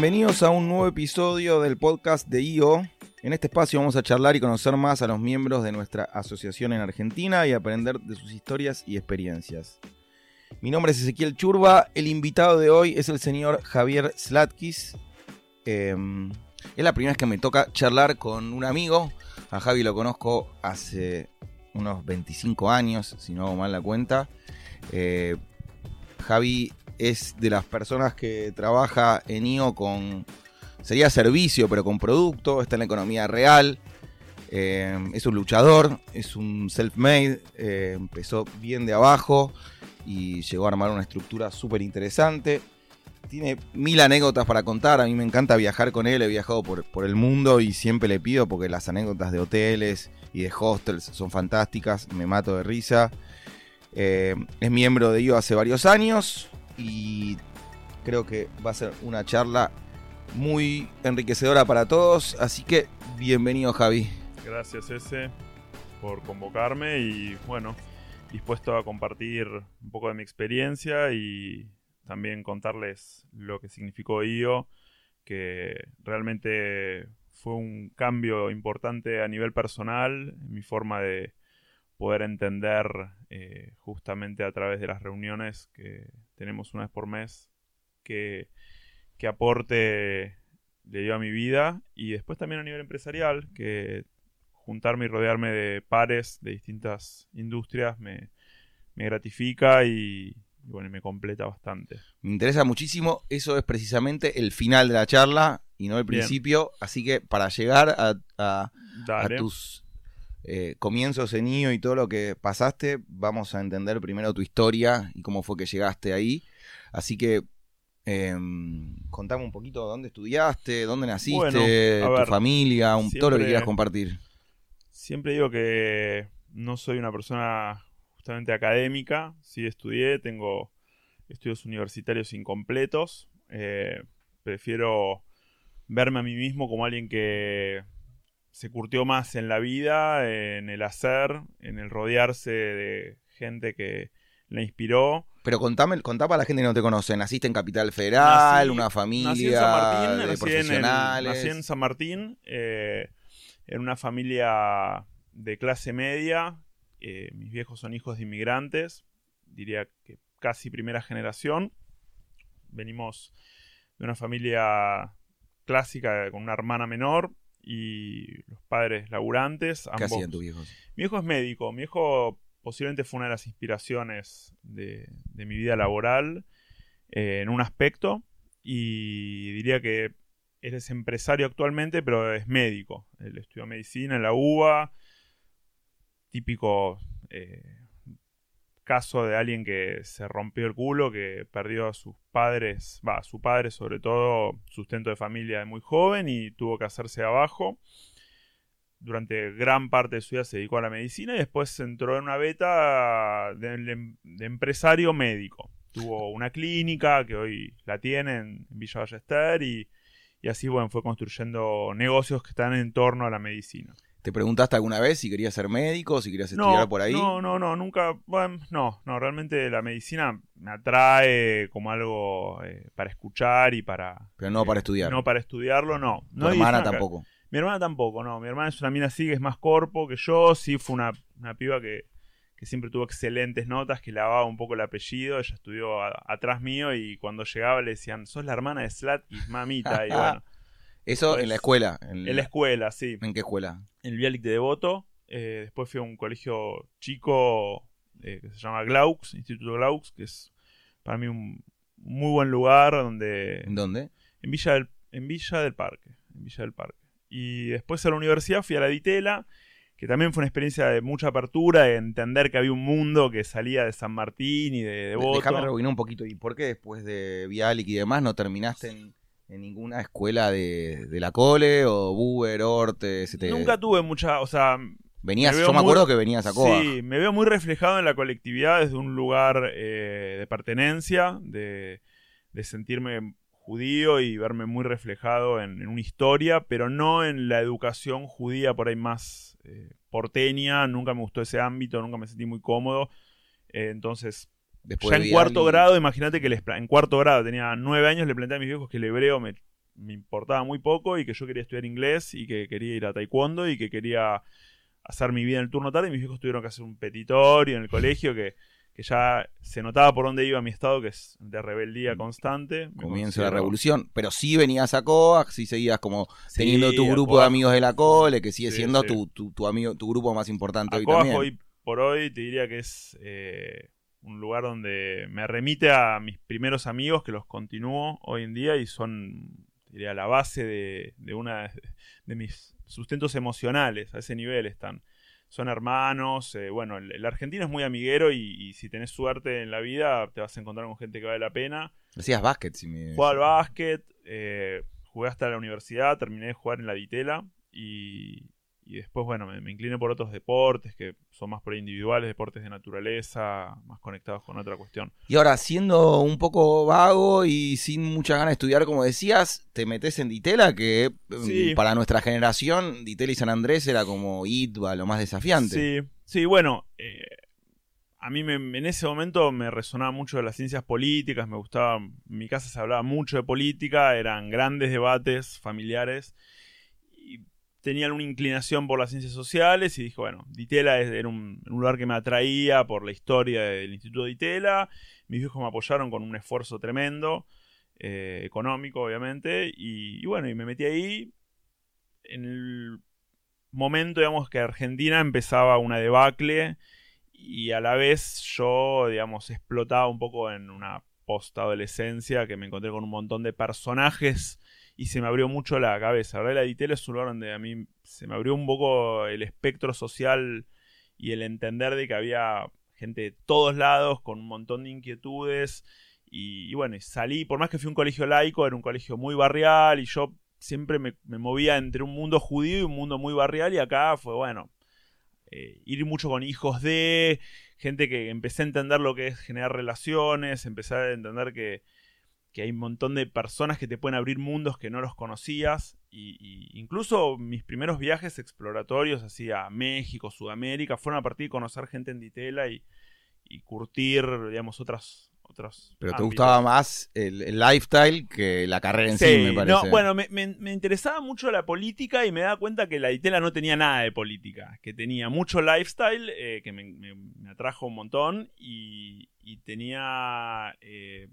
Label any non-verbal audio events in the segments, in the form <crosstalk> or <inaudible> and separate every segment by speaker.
Speaker 1: Bienvenidos a un nuevo episodio del podcast de IO. En este espacio vamos a charlar y conocer más a los miembros de nuestra asociación en Argentina y aprender de sus historias y experiencias. Mi nombre es Ezequiel Churba, el invitado de hoy es el señor Javier Slatkis. Em, es la primera vez que me toca charlar con un amigo. A Javi lo conozco hace unos 25 años, si no hago mal la cuenta. Eh, Javi es de las personas que trabaja en IO con, sería servicio, pero con producto, está en la economía real. Eh, es un luchador, es un self-made, eh, empezó bien de abajo y llegó a armar una estructura súper interesante. Tiene mil anécdotas para contar, a mí me encanta viajar con él, he viajado por, por el mundo y siempre le pido porque las anécdotas de hoteles y de hostels son fantásticas, me mato de risa. Eh, es miembro de IO hace varios años y creo que va a ser una charla muy enriquecedora para todos, así que bienvenido Javi.
Speaker 2: Gracias ese por convocarme y bueno, dispuesto a compartir un poco de mi experiencia y también contarles lo que significó IO, que realmente fue un cambio importante a nivel personal, mi forma de poder entender eh, justamente a través de las reuniones que tenemos una vez por mes que, que aporte le dio a mi vida y después también a nivel empresarial que juntarme y rodearme de pares de distintas industrias me, me gratifica y, y bueno, me completa bastante.
Speaker 1: Me interesa muchísimo, eso es precisamente el final de la charla y no el
Speaker 2: Bien.
Speaker 1: principio, así que para llegar a, a- a
Speaker 2: Dale.
Speaker 1: tus eh, comienzos en IO y todo lo que pasaste, vamos a entender primero tu historia y cómo fue que llegaste ahí. Así que em, contame un poquito dónde estudiaste, dónde naciste,
Speaker 2: Bueno,
Speaker 1: tu
Speaker 2: ver,
Speaker 1: familia, un- todo lo que quieras compartir.
Speaker 2: Siempre digo que no soy una persona justamente académica, sí estudié, tengo estudios universitarios incompletos, eh, prefiero verme a mí mismo como alguien que se curtió más en la vida, en el hacer, en el rodearse de gente que la inspiró.
Speaker 1: Pero contame, contá para la gente que no te conoce. ¿Naciste en Capital Federal?
Speaker 2: Nací-
Speaker 1: ¿Una familia
Speaker 2: Nací en San Martín,
Speaker 1: de
Speaker 2: nací en, el-
Speaker 1: profesionales?
Speaker 2: nací en San Martín, eh, en una familia de clase media. eh, mis viejos son hijos de inmigrantes, diría que casi primera generación. Venimos de una familia clásica con una hermana menor y los padres laburantes.
Speaker 1: ¿Qué
Speaker 2: ambos-
Speaker 1: hacían tus viejos?
Speaker 2: mi hijo es médico. Mi hijo posiblemente fue una de las inspiraciones de, de mi vida laboral eh, en un aspecto. Y diría que él es empresario actualmente, pero es médico. Él estudió medicina en la UBA. Típico eh, caso de alguien que se rompió el culo, que perdió a sus padres, va, a su padre sobre todo, sustento de familia de muy joven y tuvo que hacerse abajo durante gran parte de su vida se dedicó a la medicina y después entró en una beta de, de- de empresario médico. Tuvo una clínica que hoy la tiene en Villa Ballester y, y así bueno, fue construyendo negocios que están en torno a la medicina.
Speaker 1: ¿Te preguntaste alguna vez si querías ser médico, si querías estudiar
Speaker 2: No,
Speaker 1: por ahí?
Speaker 2: no, no, no, nunca, bueno, no, no, realmente la medicina me atrae como algo eh, para escuchar y para...
Speaker 1: Pero no
Speaker 2: eh,
Speaker 1: para estudiar.
Speaker 2: No para estudiarlo, no.
Speaker 1: tu
Speaker 2: no y es
Speaker 1: hermana tampoco.
Speaker 2: Mi hermana tampoco, no. Mi hermana es una mina así que es más corpo que yo. Sí, fue una, una piba que, que siempre tuvo excelentes notas, que lavaba un poco el apellido. Ella estudió a- atrás mío y cuando llegaba le decían, sos la hermana de Slatkis, mamita. Y <laughs> bueno,
Speaker 1: Eso
Speaker 2: Pues,
Speaker 1: en la escuela. ¿En,
Speaker 2: en la escuela, sí.
Speaker 1: ¿En qué escuela?
Speaker 2: En el Bialik de Devoto. Eh, después fui a un colegio chico eh, que se llama Glaux, Instituto Glaux, que es para mí un muy buen lugar donde...
Speaker 1: ¿En dónde?
Speaker 2: En Villa del, en Villa del Parque. En Villa del Parque. Y después a la universidad fui a la Ditela, que también fue una experiencia de mucha apertura, de entender que había un mundo que salía de San Martín y de Devoto.
Speaker 1: Déjame rebobinar un poquito. ¿Y por qué después de Bialik y demás no terminaste en, en ninguna escuela de, de la Cole o Buber, Orte? se te-
Speaker 2: Nunca tuve mucha, o sea,
Speaker 1: Venías,
Speaker 2: me
Speaker 1: yo me
Speaker 2: muy-
Speaker 1: acuerdo que venías a Coa.
Speaker 2: sí, me veo muy reflejado en la colectividad desde un lugar eh, de pertenencia, de, de sentirme judío y verme muy reflejado en, en una historia, pero no en la educación judía por ahí más eh, porteña, nunca me gustó ese ámbito, nunca me sentí muy cómodo, Eh, entonces
Speaker 1: Después
Speaker 2: ya
Speaker 1: de
Speaker 2: en cuarto grado, imagínate que les en cuarto grado tenía nueve años, le planteé a mis viejos que el hebreo me, me importaba muy poco y que yo quería estudiar inglés y que quería ir a taekwondo y que quería hacer mi vida en el turno tarde y mis hijos tuvieron que hacer un petitorio en el colegio que, que ya se notaba por dónde iba mi estado, que es de rebeldía constante. Me
Speaker 1: Comienzo la
Speaker 2: considero-
Speaker 1: revolución. Pero sí venías a COAC, sí seguías como
Speaker 2: Sí,
Speaker 1: teniendo tu grupo
Speaker 2: COAC.
Speaker 1: de amigos de la cole, que sigue
Speaker 2: Sí,
Speaker 1: siendo
Speaker 2: sí.
Speaker 1: Tu, tu, tu amigo, tu grupo más importante
Speaker 2: A
Speaker 1: hoy también.
Speaker 2: hoy por hoy te diría que es eh, un lugar donde me remite a mis primeros amigos que los continúo hoy en día y son, diría, la base de, de una de mis sustentos emocionales. A ese nivel están. Son hermanos. eh, bueno, el, el argentino es muy amiguero y, y si tenés suerte en la vida te vas a encontrar con gente que vale la pena.
Speaker 1: Decías básquet, si me...
Speaker 2: Jugaba al básquet, eh, jugué hasta la universidad, terminé de jugar en la Vitela y, y después, bueno, me, me incliné por otros deportes que son más por individuales, deportes de naturaleza, más conectados con otra cuestión.
Speaker 1: Y ahora, siendo un poco vago y sin mucha ganas de estudiar, como decías, te metes en Ditela, que mm,
Speaker 2: Sí.
Speaker 1: para nuestra generación, Ditela y San Andrés era como ITBA, lo más desafiante.
Speaker 2: Sí, sí, bueno, eh, a mí me- en ese momento me resonaba mucho de las ciencias políticas, me gustaba, en mi casa se hablaba mucho de política, eran grandes debates familiares tenían una inclinación por las ciencias sociales y dije, bueno, Ditela era un, lugar que me atraía por la historia del Instituto Ditela, mis viejos me apoyaron con un esfuerzo tremendo, eh, económico obviamente, y, y bueno, y me metí ahí. En el momento, digamos, que Argentina empezaba una debacle y a la vez yo, digamos, explotaba un poco en una post-adolescencia que me encontré con un montón de personajes y se me abrió mucho la cabeza. La verdad, la Ditela es un lugar donde a mí se me abrió un poco el espectro social y el entender de que había gente de todos lados con un montón de inquietudes. Y, y bueno, salí, por más que fui un colegio laico, era un colegio muy barrial y yo siempre me, me movía entre un mundo judío y un mundo muy barrial y acá fue, bueno, eh, ir mucho con hijos de, gente que empecé a entender lo que es generar relaciones, empecé a entender que, que hay un montón de personas que te pueden abrir mundos que no los conocías y, y incluso mis primeros viajes exploratorios así a México, Sudamérica, fueron a partir de conocer gente en Ditela y, y curtir, digamos, otras... otros
Speaker 1: Pero te gustaba más el, el lifestyle que la carrera en sí,
Speaker 2: Sí,
Speaker 1: me parece.
Speaker 2: no, bueno, me, me- me interesaba mucho la política y me daba cuenta que la Ditela no tenía nada de política, que tenía mucho lifestyle, eh, que me, me- me atrajo un montón, y, y tenía eh,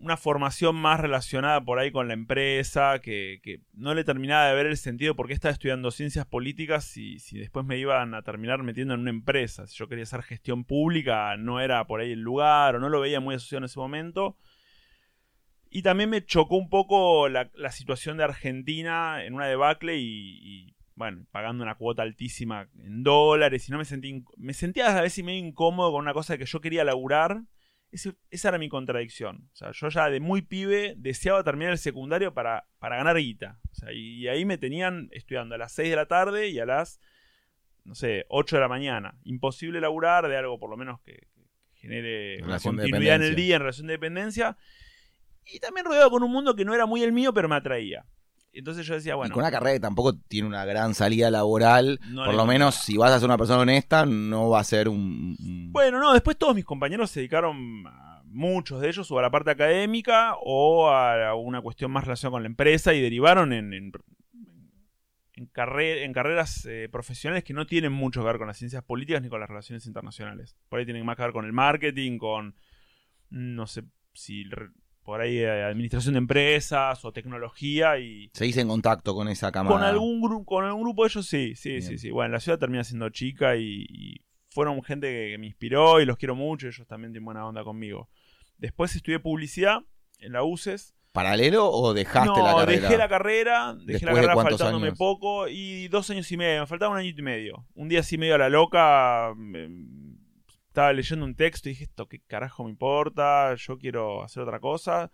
Speaker 2: una formación más relacionada por ahí con la empresa, que, que no le terminaba de ver el sentido por qué estaba estudiando ciencias políticas si, si después me iban a terminar metiendo en una empresa. Si yo quería hacer gestión pública, no era por ahí el lugar, o no lo veía muy asociado en ese momento. Y también me chocó un poco la, situación de Argentina en una debacle y, bueno, pagando una cuota altísima en dólares y no me sentí, me sentía a veces medio incómodo con una cosa que yo quería laburar. Ese- esa era mi contradicción. O sea, yo ya de muy pibe deseaba terminar el secundario para, para ganar guita. O sea, y, ahí me tenían estudiando a las 6 de la tarde y a las, no sé, 8 de la mañana. Imposible laburar de algo por lo menos que, que genere una
Speaker 1: de
Speaker 2: continuidad en el día en relación de dependencia. Y también rodeado con un mundo que no era muy el mío, pero me atraía. Entonces yo decía, bueno,
Speaker 1: y con una carrera que tampoco tiene una gran salida laboral,
Speaker 2: No
Speaker 1: por lo menos si vas a ser una persona honesta, no va a ser un...
Speaker 2: Bueno, no, después todos mis compañeros se dedicaron, a- muchos de ellos, o a la parte académica o a una cuestión más relacionada con la empresa y derivaron en, en, en carre- en carreras eh, profesionales que no tienen mucho que ver con las ciencias políticas ni con las relaciones internacionales. Por ahí tienen más que ver con el marketing, con, no sé si por ahí eh, administración de empresas o tecnología y...
Speaker 1: Seguís en contacto con esa cámara.
Speaker 2: Con algún, grupo con algún grupo de ellos sí, sí,
Speaker 1: Bien.
Speaker 2: sí, sí. Bueno, la ciudad termina siendo chica y, y fueron gente que, que me inspiró y los quiero mucho. Ellos también tienen buena onda conmigo. Después estudié publicidad en la UCES.
Speaker 1: ¿Paralelo o dejaste
Speaker 2: no,
Speaker 1: la carrera?
Speaker 2: dejé la carrera, dejé
Speaker 1: ¿Después
Speaker 2: la carrera faltándome
Speaker 1: años?
Speaker 2: poco y dos años y medio, me faltaba un año y medio. Un día así medio a la loca, me- estaba leyendo un texto y dije, esto qué carajo me importa, yo quiero hacer otra cosa.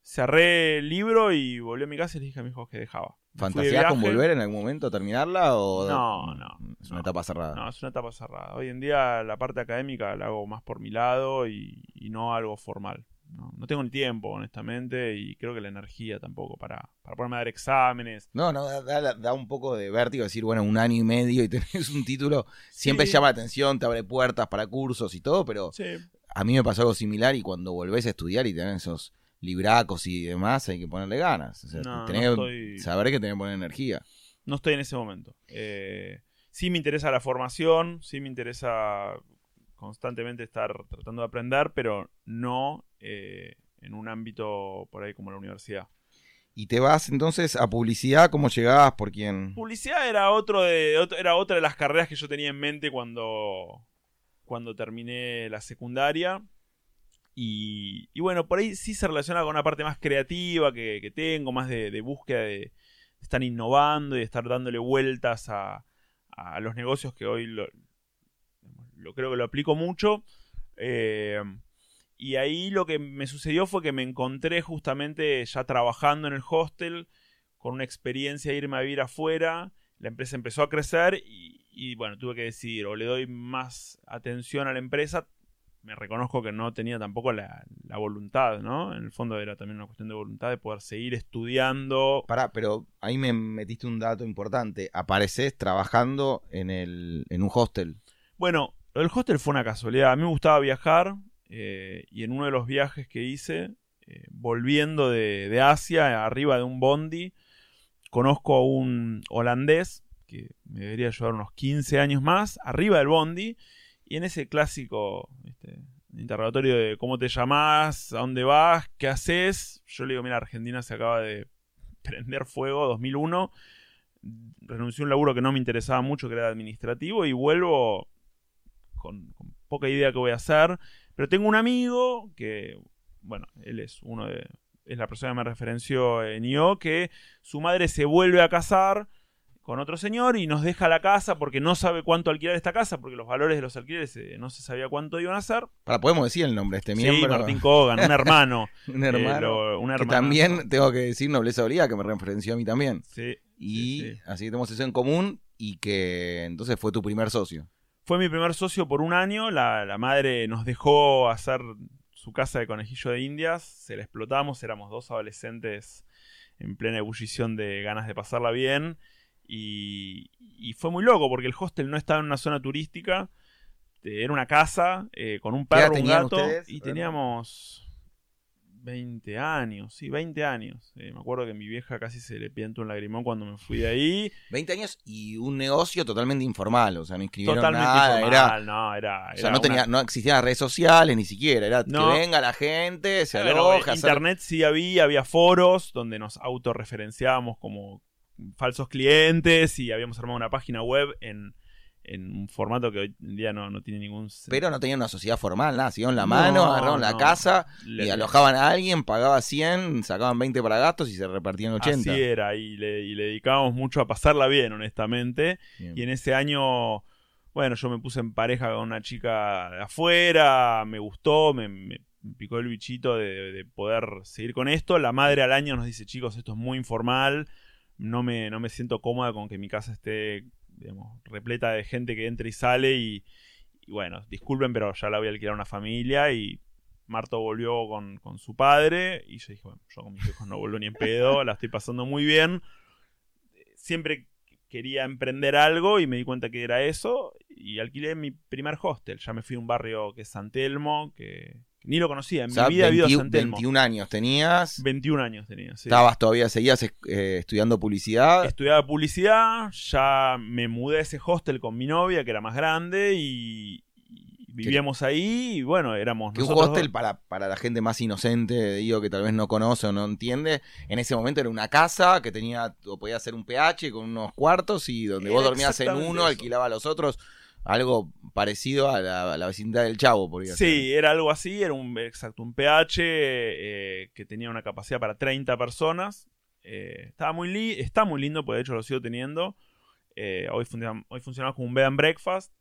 Speaker 2: Cerré el libro y volví a mi casa y le dije a mis hijos que dejaba. Fui de
Speaker 1: ¿Fantaseás con volver en algún momento a terminarla o...?
Speaker 2: No, no,
Speaker 1: Es una
Speaker 2: no.
Speaker 1: etapa cerrada.
Speaker 2: No, es una etapa cerrada. Hoy en día la parte académica la hago más por mi lado y, y no algo formal. No, no tengo el tiempo, honestamente, y creo que la energía tampoco para, para ponerme a dar exámenes.
Speaker 1: No, no, da, da- da un poco de vértigo decir, bueno, un año y medio y <laughs> tenés un título. Siempre
Speaker 2: Sí.
Speaker 1: llama la atención, te abre puertas para cursos y todo, pero
Speaker 2: Sí,
Speaker 1: a mí me pasó algo similar y cuando volvés a estudiar y tenés esos libracos y demás, hay que ponerle ganas. O sea,
Speaker 2: No,
Speaker 1: tenés
Speaker 2: no
Speaker 1: que
Speaker 2: estoy-
Speaker 1: saber que tenés que poner energía.
Speaker 2: No estoy en ese momento. Eh, sí me interesa la formación, sí me interesa constantemente estar tratando de aprender, pero no eh, en un ámbito por ahí como la universidad.
Speaker 1: Y te vas entonces a publicidad, ¿cómo llegabas? ¿Por quién?
Speaker 2: Publicidad era otro de otro- era otra de las carreras que yo tenía en mente cuando cuando terminé la secundaria y, y bueno por ahí sí se relaciona con una parte más creativa que, que tengo más de, de búsqueda de, de estar innovando y de estar dándole vueltas a, a los negocios que hoy lo, lo creo que lo aplico mucho Eh, y ahí lo que me sucedió fue que me encontré justamente ya trabajando en el hostel con una experiencia de irme a vivir afuera. La empresa empezó a crecer y, y, bueno, tuve que decidir o le doy más atención a la empresa. Me reconozco que no tenía tampoco la, la voluntad, ¿no? En el fondo era también una cuestión de voluntad de poder seguir estudiando.
Speaker 1: Pará, pero ahí me metiste un dato importante. Apareces trabajando en, el, en un hostel.
Speaker 2: Bueno, del hostel fue una casualidad. A mí me gustaba viajar eh, y en uno de los viajes que hice, eh, volviendo de, Asia, arriba de un bondi, conozco a un holandés que me debería llevar unos 15 años más, arriba del bondi, y en ese clásico este, interrogatorio de cómo te llamás, a dónde vas, qué haces, yo le digo, mira, Argentina se acaba de <laughs> prender fuego, 2001, renuncié a un laburo que no me interesaba mucho, que era administrativo, y vuelvo con, con poca idea que voy a hacer, pero tengo un amigo que, bueno, él es uno de, es la persona que me referenció en IO, que su madre se vuelve a casar con otro señor y nos deja la casa porque no sabe cuánto alquilar esta casa, porque los valores de los alquileres eh, no se sabía cuánto iban a ser.
Speaker 1: Para, podemos decir el nombre de este
Speaker 2: Sí,
Speaker 1: miembro.
Speaker 2: Martín Kogan, un hermano. <laughs>
Speaker 1: un
Speaker 2: eh,
Speaker 1: hermano.
Speaker 2: lo- una
Speaker 1: que también tengo que decir nobleza obligada, que me referenció a mí también.
Speaker 2: Sí,
Speaker 1: Y
Speaker 2: sí, sí.
Speaker 1: así que tenemos eso en común y que entonces fue tu primer socio.
Speaker 2: Fue mi primer socio por un año. La, la madre nos dejó hacer su casa de conejillo de indias. Se la explotamos. Éramos dos adolescentes en plena ebullición de ganas de pasarla bien. Y, y fue muy loco porque el hostel no estaba en una zona turística. Eh, Era una casa eh, con un
Speaker 1: ¿Qué edad
Speaker 2: perro, un gato.
Speaker 1: ustedes?
Speaker 2: Y teníamos 20 años. Sí, 20 años. Eh, me acuerdo que mi vieja casi se le piantó un lagrimón cuando me fui de ahí.
Speaker 1: 20 años y un negocio totalmente informal, o sea, no inscribieron
Speaker 2: Totalmente
Speaker 1: nada, era,
Speaker 2: informal. No, era,
Speaker 1: o sea,
Speaker 2: era
Speaker 1: no,
Speaker 2: una-
Speaker 1: tenía, no existían las redes sociales ni siquiera, era
Speaker 2: No.
Speaker 1: que venga la gente, se aloja, hacer-
Speaker 2: internet sí había, había foros donde nos autorreferenciábamos como falsos clientes y habíamos armado una página web en, en un formato que hoy en día no, no tiene ningún
Speaker 1: pero no tenían una sociedad formal, nada, siguieron la
Speaker 2: No,
Speaker 1: mano, agarraron la
Speaker 2: no.
Speaker 1: casa
Speaker 2: Le-
Speaker 1: y alojaban a alguien, pagaba 100, sacaban 20 para gastos y se repartían 80.
Speaker 2: Así era, y le, y le dedicábamos mucho a pasarla bien, honestamente.
Speaker 1: Bien.
Speaker 2: Y en ese año, bueno, yo me puse en pareja con una chica de afuera, me gustó, me, me picó el bichito de, de poder seguir con esto. La madre al año nos dice, chicos, esto es muy informal, no me, no me siento cómoda con que mi casa esté, digamos, repleta de gente que entra y sale y, y bueno, disculpen, pero ya la voy a alquilar a una familia y Marto volvió con, con su padre y yo dije, bueno, yo con mis hijos no vuelvo ni en pedo, <laughs> la estoy pasando muy bien. Siempre quería emprender algo y me di cuenta que era eso y alquilé mi primer hostel. Ya me fui a un barrio que es San Telmo, que, que ni lo conocía. En
Speaker 1: O sea,
Speaker 2: mi vida he ido a
Speaker 1: 21
Speaker 2: San Telmo.
Speaker 1: 21 años tenías,
Speaker 2: 21 años tenía, sí.
Speaker 1: estabas todavía, seguías eh, estudiando publicidad.
Speaker 2: Estudiaba publicidad, ya me mudé a ese hostel con mi novia, que era más grande, y, y vivíamos ahí, y bueno, éramos
Speaker 1: Que un hostel
Speaker 2: dos.
Speaker 1: para, para la gente más inocente, digo, que tal vez no conoce o no entiende, en ese momento era una casa que tenía, o podía ser un PH con unos cuartos y donde vos dormías en uno,
Speaker 2: eso.
Speaker 1: alquilaba a los otros, algo parecido a la, a la vecindad del Chavo, podría ser.
Speaker 2: Sí, era algo así, era un exacto un PH eh, que tenía una capacidad para 30 personas. Eh, estaba muy li- está muy lindo, pues de hecho lo sigo teniendo. Eh, hoy, funciona, hoy funcionamos como un bed and breakfast.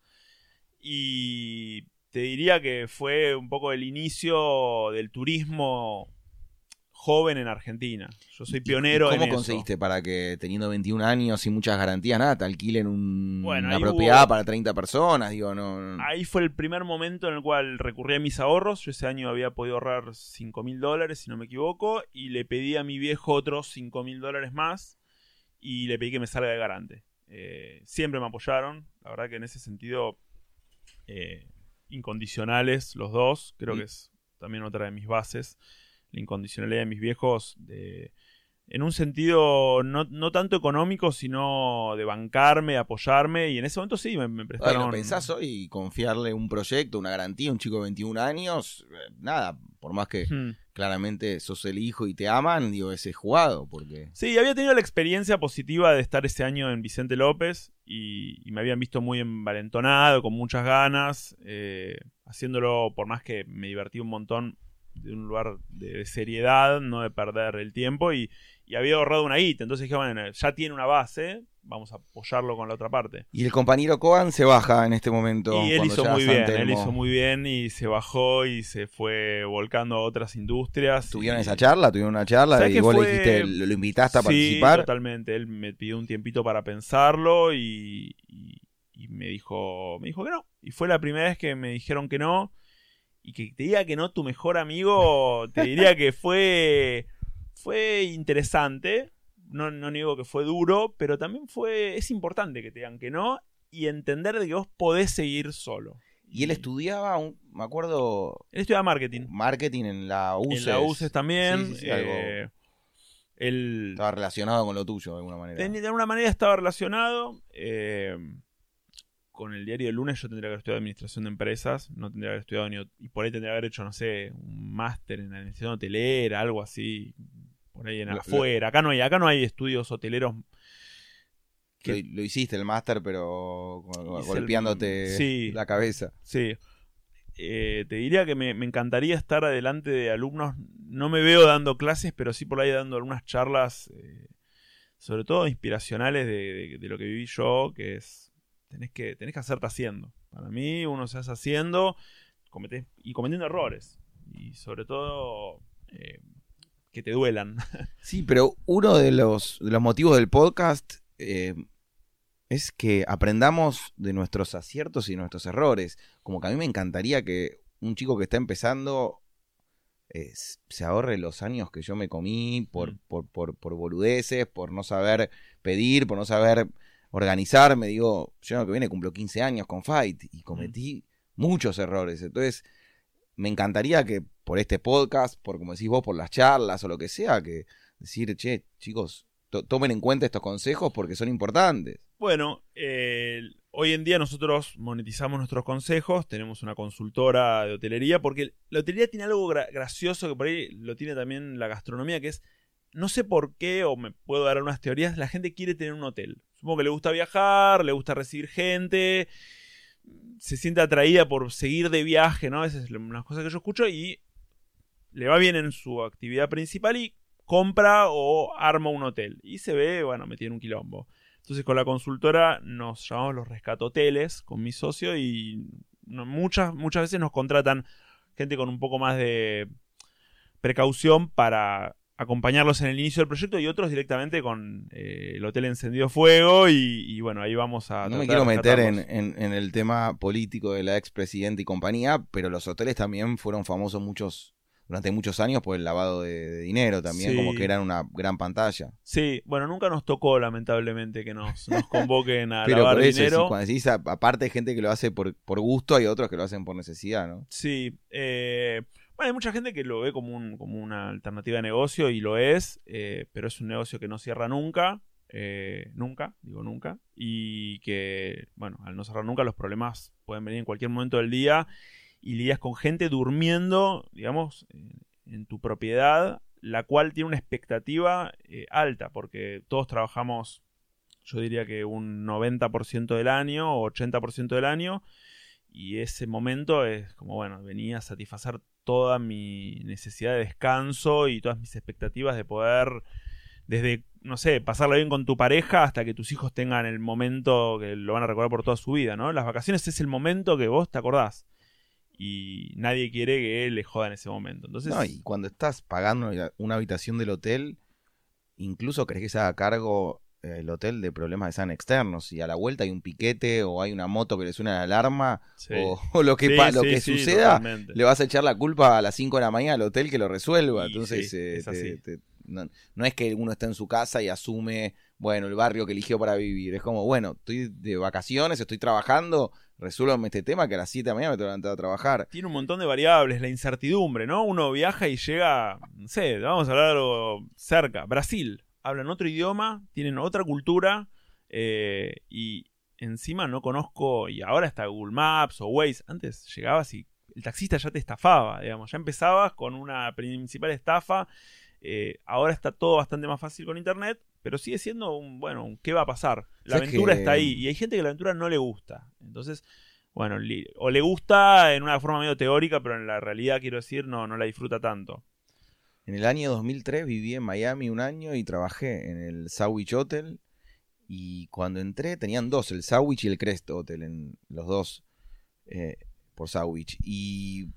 Speaker 2: Y te diría que fue un poco el inicio del turismo joven en Argentina. Yo soy pionero
Speaker 1: ¿Cómo
Speaker 2: en eso.
Speaker 1: conseguiste para que teniendo 21 años y muchas garantías, nada, te alquilen un-
Speaker 2: Bueno,
Speaker 1: una propiedad
Speaker 2: hubo-
Speaker 1: para 30 personas? Digo, no.
Speaker 2: Ahí fue el primer momento en el cual recurrí a mis ahorros. Yo ese año había podido ahorrar 5 mil dólares, si no me equivoco, y le pedí a mi viejo otros 5 mil dólares más y le pedí que me salga de garante. Eh, siempre me apoyaron, la verdad que en ese sentido, eh, incondicionales los dos, creo que es también otra de mis bases. La incondicionalidad de mis viejos de, en un sentido no, no, tanto económico, sino de bancarme, apoyarme. Y en ese momento sí, me, me prestaron.
Speaker 1: Bueno, pensás hoy confiarle un proyecto, una garantía a un chico de 21 años, eh, nada, por más que
Speaker 2: Hmm.
Speaker 1: claramente sos el hijo y te aman, digo, ese es jugado, porque...
Speaker 2: Sí, había tenido la experiencia positiva de estar ese año en Vicente López y, y me habían visto muy envalentonado, con muchas ganas, eh, haciéndolo por más que me divertí un montón de un lugar de seriedad, no de perder el tiempo y, y había ahorrado una guita. Entonces dije, bueno, ya tiene una base, vamos a apoyarlo con la otra parte.
Speaker 1: Y el compañero Coan se baja en este momento.
Speaker 2: Y él hizo muy bien, él hizo muy bien y se bajó y se fue volcando a otras industrias.
Speaker 1: ¿Tuvieron
Speaker 2: y-
Speaker 1: esa charla? ¿Tuvieron una charla?
Speaker 2: ¿Sabes
Speaker 1: Y vos
Speaker 2: fue-
Speaker 1: le dijiste, lo, lo invitaste a
Speaker 2: Sí,
Speaker 1: participar.
Speaker 2: totalmente. Él me pidió un tiempito para pensarlo y, y- y me dijo me dijo que no. Y fue la primera vez que me dijeron que no. Y que te diga que no tu mejor amigo, te diría que fue, fue interesante. No, no niego que fue duro, pero también fue es importante que te digan que no y entender de que vos podés seguir solo.
Speaker 1: Y él estudiaba, un- me acuerdo,
Speaker 2: Él estudia marketing.
Speaker 1: marketing en la UCES.
Speaker 2: En la UCES también.
Speaker 1: Sí, sí, sí, algo-
Speaker 2: eh, él
Speaker 1: Estaba relacionado con lo tuyo de alguna manera.
Speaker 2: De alguna manera estaba relacionado. eh, con el diario del lunes yo tendría que haber estudiado administración de empresas, no tendría que haber estudiado ni, y por ahí tendría que haber hecho, no sé, un máster en administración hotelera, algo así, por ahí en
Speaker 1: Lo- lo-
Speaker 2: afuera. Acá no hay, acá no hay estudios hoteleros.
Speaker 1: Lo, lo hiciste el máster, pero
Speaker 2: el-
Speaker 1: golpeándote
Speaker 2: sí.
Speaker 1: la cabeza.
Speaker 2: Sí. Eh, te diría que me, me encantaría estar adelante de alumnos. No me veo dando clases, pero sí por ahí dando algunas charlas, eh, sobre todo inspiracionales de, de- de lo que viví yo, que es, tenés que, tenés que hacerte haciendo. Para mí uno se hace haciendo cometés- y cometiendo errores. Y sobre todo eh, que te duelan. <laughs>
Speaker 1: Sí, pero uno de los, de los motivos del podcast eh, es que aprendamos de nuestros aciertos y nuestros errores. Como que a mí me encantaría que un chico que está empezando eh, se ahorre los años que yo me comí por,
Speaker 2: Mm.
Speaker 1: por, por, por boludeces, por no saber pedir, por no saber organizarme. Digo, yo año que viene cumplo 15 años con Fight y cometí muchos errores. Entonces, me encantaría que por este podcast, por como decís vos, por las charlas o lo que sea, que decir, che, chicos, to- tomen en cuenta estos consejos porque son importantes.
Speaker 2: Bueno, eh, hoy en día nosotros monetizamos nuestros consejos, tenemos una consultora de hotelería, porque la hotelería tiene algo gra- gracioso que por ahí lo tiene también la gastronomía, que es, no sé por qué, o me puedo dar unas teorías, la gente quiere tener un hotel. Supongo que le gusta viajar, le gusta recibir gente, se siente atraída por seguir de viaje, ¿no? Esas son unas cosas que yo escucho y le va bien en su actividad principal y compra o arma un hotel. Y se ve, bueno, metido en un quilombo. Entonces con la consultora nos llamamos los rescatoteles con mi socio y muchas, muchas veces nos contratan gente con un poco más de precaución para acompañarlos en el inicio del proyecto y otros directamente con eh, el hotel encendido fuego y, y bueno, ahí vamos a...
Speaker 1: No me quiero meter en, en- en el tema político de la expresidenta y compañía, pero los hoteles también fueron famosos muchos durante muchos años por el lavado de, de dinero también,
Speaker 2: Sí.
Speaker 1: como que eran una gran pantalla.
Speaker 2: Sí, bueno, nunca nos tocó lamentablemente que nos, nos convoquen a <laughs>
Speaker 1: Pero
Speaker 2: lavar
Speaker 1: por eso,
Speaker 2: dinero.
Speaker 1: sí, cuando decís, aparte hay gente que lo hace por, por gusto, hay otros que lo hacen por necesidad, ¿no?
Speaker 2: Sí, eh, hay mucha gente que lo ve como, un, como una alternativa de negocio y lo es, eh, pero es un negocio que no cierra nunca, eh, nunca, digo nunca, y que, bueno, al no cerrar nunca los problemas pueden venir en cualquier momento del día y lidias con gente durmiendo, digamos, en, en tu propiedad, la cual tiene una expectativa eh, alta, porque todos trabajamos, yo diría que un 90% del año o 80% del año, y ese momento es como, bueno, venía a satisfacer toda mi necesidad de descanso y todas mis expectativas de poder, desde, no sé, pasarla bien con tu pareja hasta que tus hijos tengan el momento que lo van a recordar por toda su vida, ¿no? Las vacaciones es el momento que vos te acordás. Y nadie quiere que le jodan ese momento. Entonces,
Speaker 1: No, y cuando estás pagando una- habitación del hotel, incluso crees que se haga cargo el hotel de problemas que sean externos. Si a la vuelta hay un piquete o hay una moto que le suena la alarma
Speaker 2: sí.
Speaker 1: o, <laughs> o lo que,
Speaker 2: Sí,
Speaker 1: pa- lo
Speaker 2: sí,
Speaker 1: que suceda,
Speaker 2: totalmente.
Speaker 1: le vas a echar la culpa a las 5 de la mañana al hotel que lo resuelva.
Speaker 2: Y
Speaker 1: Entonces, eh,
Speaker 2: es
Speaker 1: te-
Speaker 2: así.
Speaker 1: te- no, no es que uno está en su casa y asume, bueno, el barrio que eligió para vivir. Es como, bueno, estoy de vacaciones, estoy trabajando, resuélvame este tema que a las 7 de la mañana me tengo que levantar a trabajar.
Speaker 2: Tiene un montón de variables, la incertidumbre, ¿no? Uno viaja y llega, no sé, vamos a hablar algo cerca, Brasil, hablan otro idioma, tienen otra cultura eh, y encima no conozco, y ahora está Google Maps o Waze, antes llegabas y el taxista ya te estafaba, digamos, ya empezabas con una principal estafa, eh, ahora está todo bastante más fácil con Internet, pero sigue siendo un, bueno, un ¿qué va a pasar? La
Speaker 1: ¿Sabes
Speaker 2: aventura
Speaker 1: que-
Speaker 2: está ahí y hay gente que la aventura no le gusta. Entonces, bueno, o le gusta en una forma medio teórica, pero en la realidad, quiero decir, no, no la disfruta tanto.
Speaker 1: En el año 2003 viví en Miami un año y trabajé en el Sandwich Hotel. Y cuando entré tenían dos, el Sandwich y el Crest Hotel, en los dos eh, por Sandwich. Y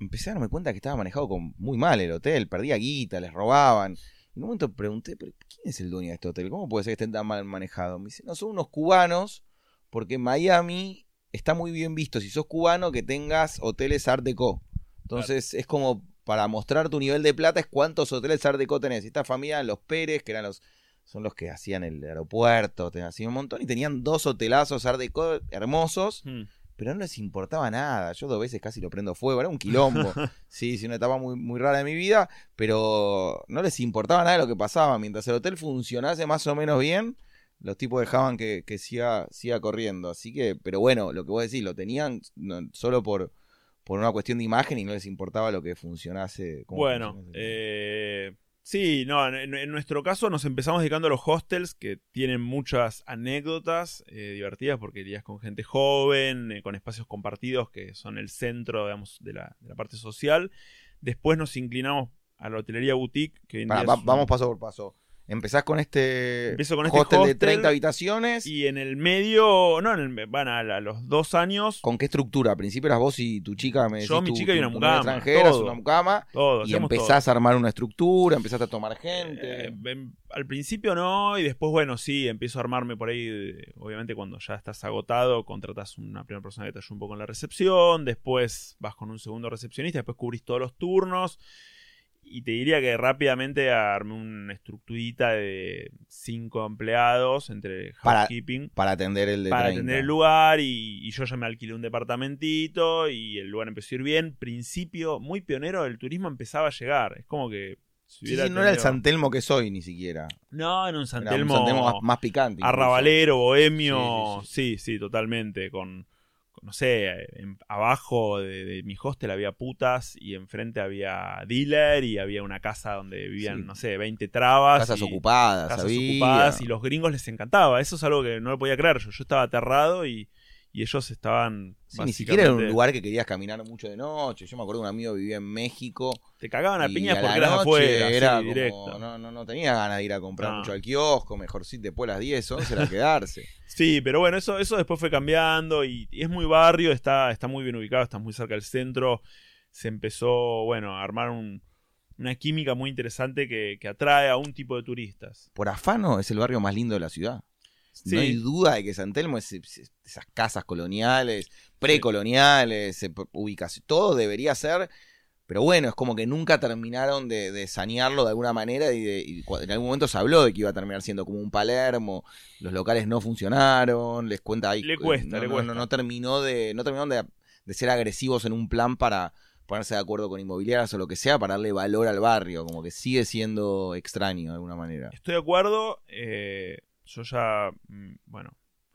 Speaker 1: empecé a darme cuenta que estaba manejado con muy mal el hotel, perdía guita, les robaban. En un momento pregunté, ¿pero quién es el dueño de este hotel? ¿Cómo puede ser que estén tan mal manejados? Me dice, no, son unos cubanos, porque en Miami está muy bien visto, si sos cubano, que tengas hoteles Art Deco. Entonces es como para mostrar tu nivel de plata, es cuántos hoteles Art Deco tenés. Esta familia, los Pérez, que eran los son los que hacían el aeropuerto, tenían así un montón, y tenían dos hotelazos Art Deco hermosos,
Speaker 2: Hmm.
Speaker 1: pero no les importaba nada. Yo dos veces casi lo prendo fuego, era un quilombo. <laughs> sí, sí, una etapa muy, muy rara de mi vida, pero no les importaba nada de lo que pasaba. Mientras el hotel funcionase más o menos bien, los tipos dejaban que, que siga, siga corriendo. Así que, pero bueno, lo que vos decís, lo tenían no, solo por, por una cuestión de imagen y no les importaba lo que funcionase.
Speaker 2: Bueno,
Speaker 1: funcionase.
Speaker 2: eh, sí, no, en, en nuestro caso nos empezamos dedicando a los hostels que tienen muchas anécdotas eh, divertidas porque irías con gente joven, eh, con espacios compartidos que son el centro, digamos, de la, de la parte social. Después nos inclinamos a la hotelería boutique, que hoy en
Speaker 1: Pará,
Speaker 2: día
Speaker 1: va-
Speaker 2: es un-
Speaker 1: vamos paso por paso. Empezás con este
Speaker 2: Empiezo con este
Speaker 1: hostel, de
Speaker 2: hostel
Speaker 1: 30 habitaciones.
Speaker 2: Y en el medio, no, en el- van a, los dos años,
Speaker 1: ¿Con qué estructura? Al principio eras vos y tu chica, me decís,
Speaker 2: Yo, mi
Speaker 1: tu-
Speaker 2: chica y una mucama,
Speaker 1: extranjera,
Speaker 2: todo.
Speaker 1: una mucama,
Speaker 2: todo.
Speaker 1: y empezás a armar una estructura, empezaste a tomar gente.
Speaker 2: Eh, em- al principio no, y después, bueno, sí, empiezo a armarme por ahí. eh, Obviamente, cuando ya estás agotado, contratas una primera persona que te ayude un poco en la recepción. Después vas con un segundo recepcionista, después cubrís todos los turnos. Y te diría que rápidamente armé una estructurita de cinco empleados entre
Speaker 1: Para-
Speaker 2: housekeeping.
Speaker 1: para atender el de
Speaker 2: para
Speaker 1: 30.
Speaker 2: atender el lugar y, y yo ya me alquilé un departamentito y el lugar empezó a ir bien. Principio muy pionero del turismo empezaba a llegar. Es como que si
Speaker 1: Sí, sí, no era el
Speaker 2: tenido-
Speaker 1: San Telmo que soy ni siquiera.
Speaker 2: No, era un
Speaker 1: Era
Speaker 2: San
Speaker 1: un
Speaker 2: Telmo
Speaker 1: San Telmo más, más picante. incluso.
Speaker 2: arrabalero, bohemio.
Speaker 1: Sí,
Speaker 2: Sí sí, totalmente. Con, no sé, en- abajo de, de mi hostel había putas y enfrente había dealer y había una casa donde vivían,
Speaker 1: Sí.
Speaker 2: no sé, 20 trabas.
Speaker 1: Casas
Speaker 2: y-
Speaker 1: ocupadas,
Speaker 2: casas
Speaker 1: había.
Speaker 2: ocupadas y los gringos les encantaba. Eso es algo que no lo podía creer yo. Yo estaba aterrado y, y ellos estaban.
Speaker 1: Sí, ni siquiera era un lugar que querías caminar mucho de noche. Yo me acuerdo que un amigo vivía en México.
Speaker 2: Te cagaban a piñas porque eras afuera,
Speaker 1: era
Speaker 2: sí,
Speaker 1: como-. No, no, no tenía ganas de ir a comprar
Speaker 2: No.
Speaker 1: mucho al kiosco. Mejor sí, después a las 10, 11 era quedarse. <laughs>
Speaker 2: Sí, pero bueno, eso, eso después fue cambiando y, y es muy barrio, está, está muy bien ubicado, está muy cerca del centro. Se empezó, bueno, a armar un- una química muy interesante que, que atrae a un tipo de turistas.
Speaker 1: Por afano es el barrio más lindo de la ciudad.
Speaker 2: Sí.
Speaker 1: No hay duda de que San Telmo es, es- esas casas coloniales, precoloniales, ubicación, todo debería ser. Pero bueno, es como que nunca terminaron de, de sanearlo de alguna manera y, de- y cua- en algún momento se habló de que iba a terminar siendo como un Palermo, los locales no funcionaron, les cuenta ahí.
Speaker 2: Le cuesta,
Speaker 1: no,
Speaker 2: le
Speaker 1: no,
Speaker 2: cuesta.
Speaker 1: No, no terminó de, no terminaron de, de ser agresivos en un plan para ponerse de acuerdo con inmobiliarias o lo que sea, para darle valor al barrio, como que sigue siendo extraño de alguna manera.
Speaker 2: Estoy de acuerdo, eh, yo ya, mm, bueno,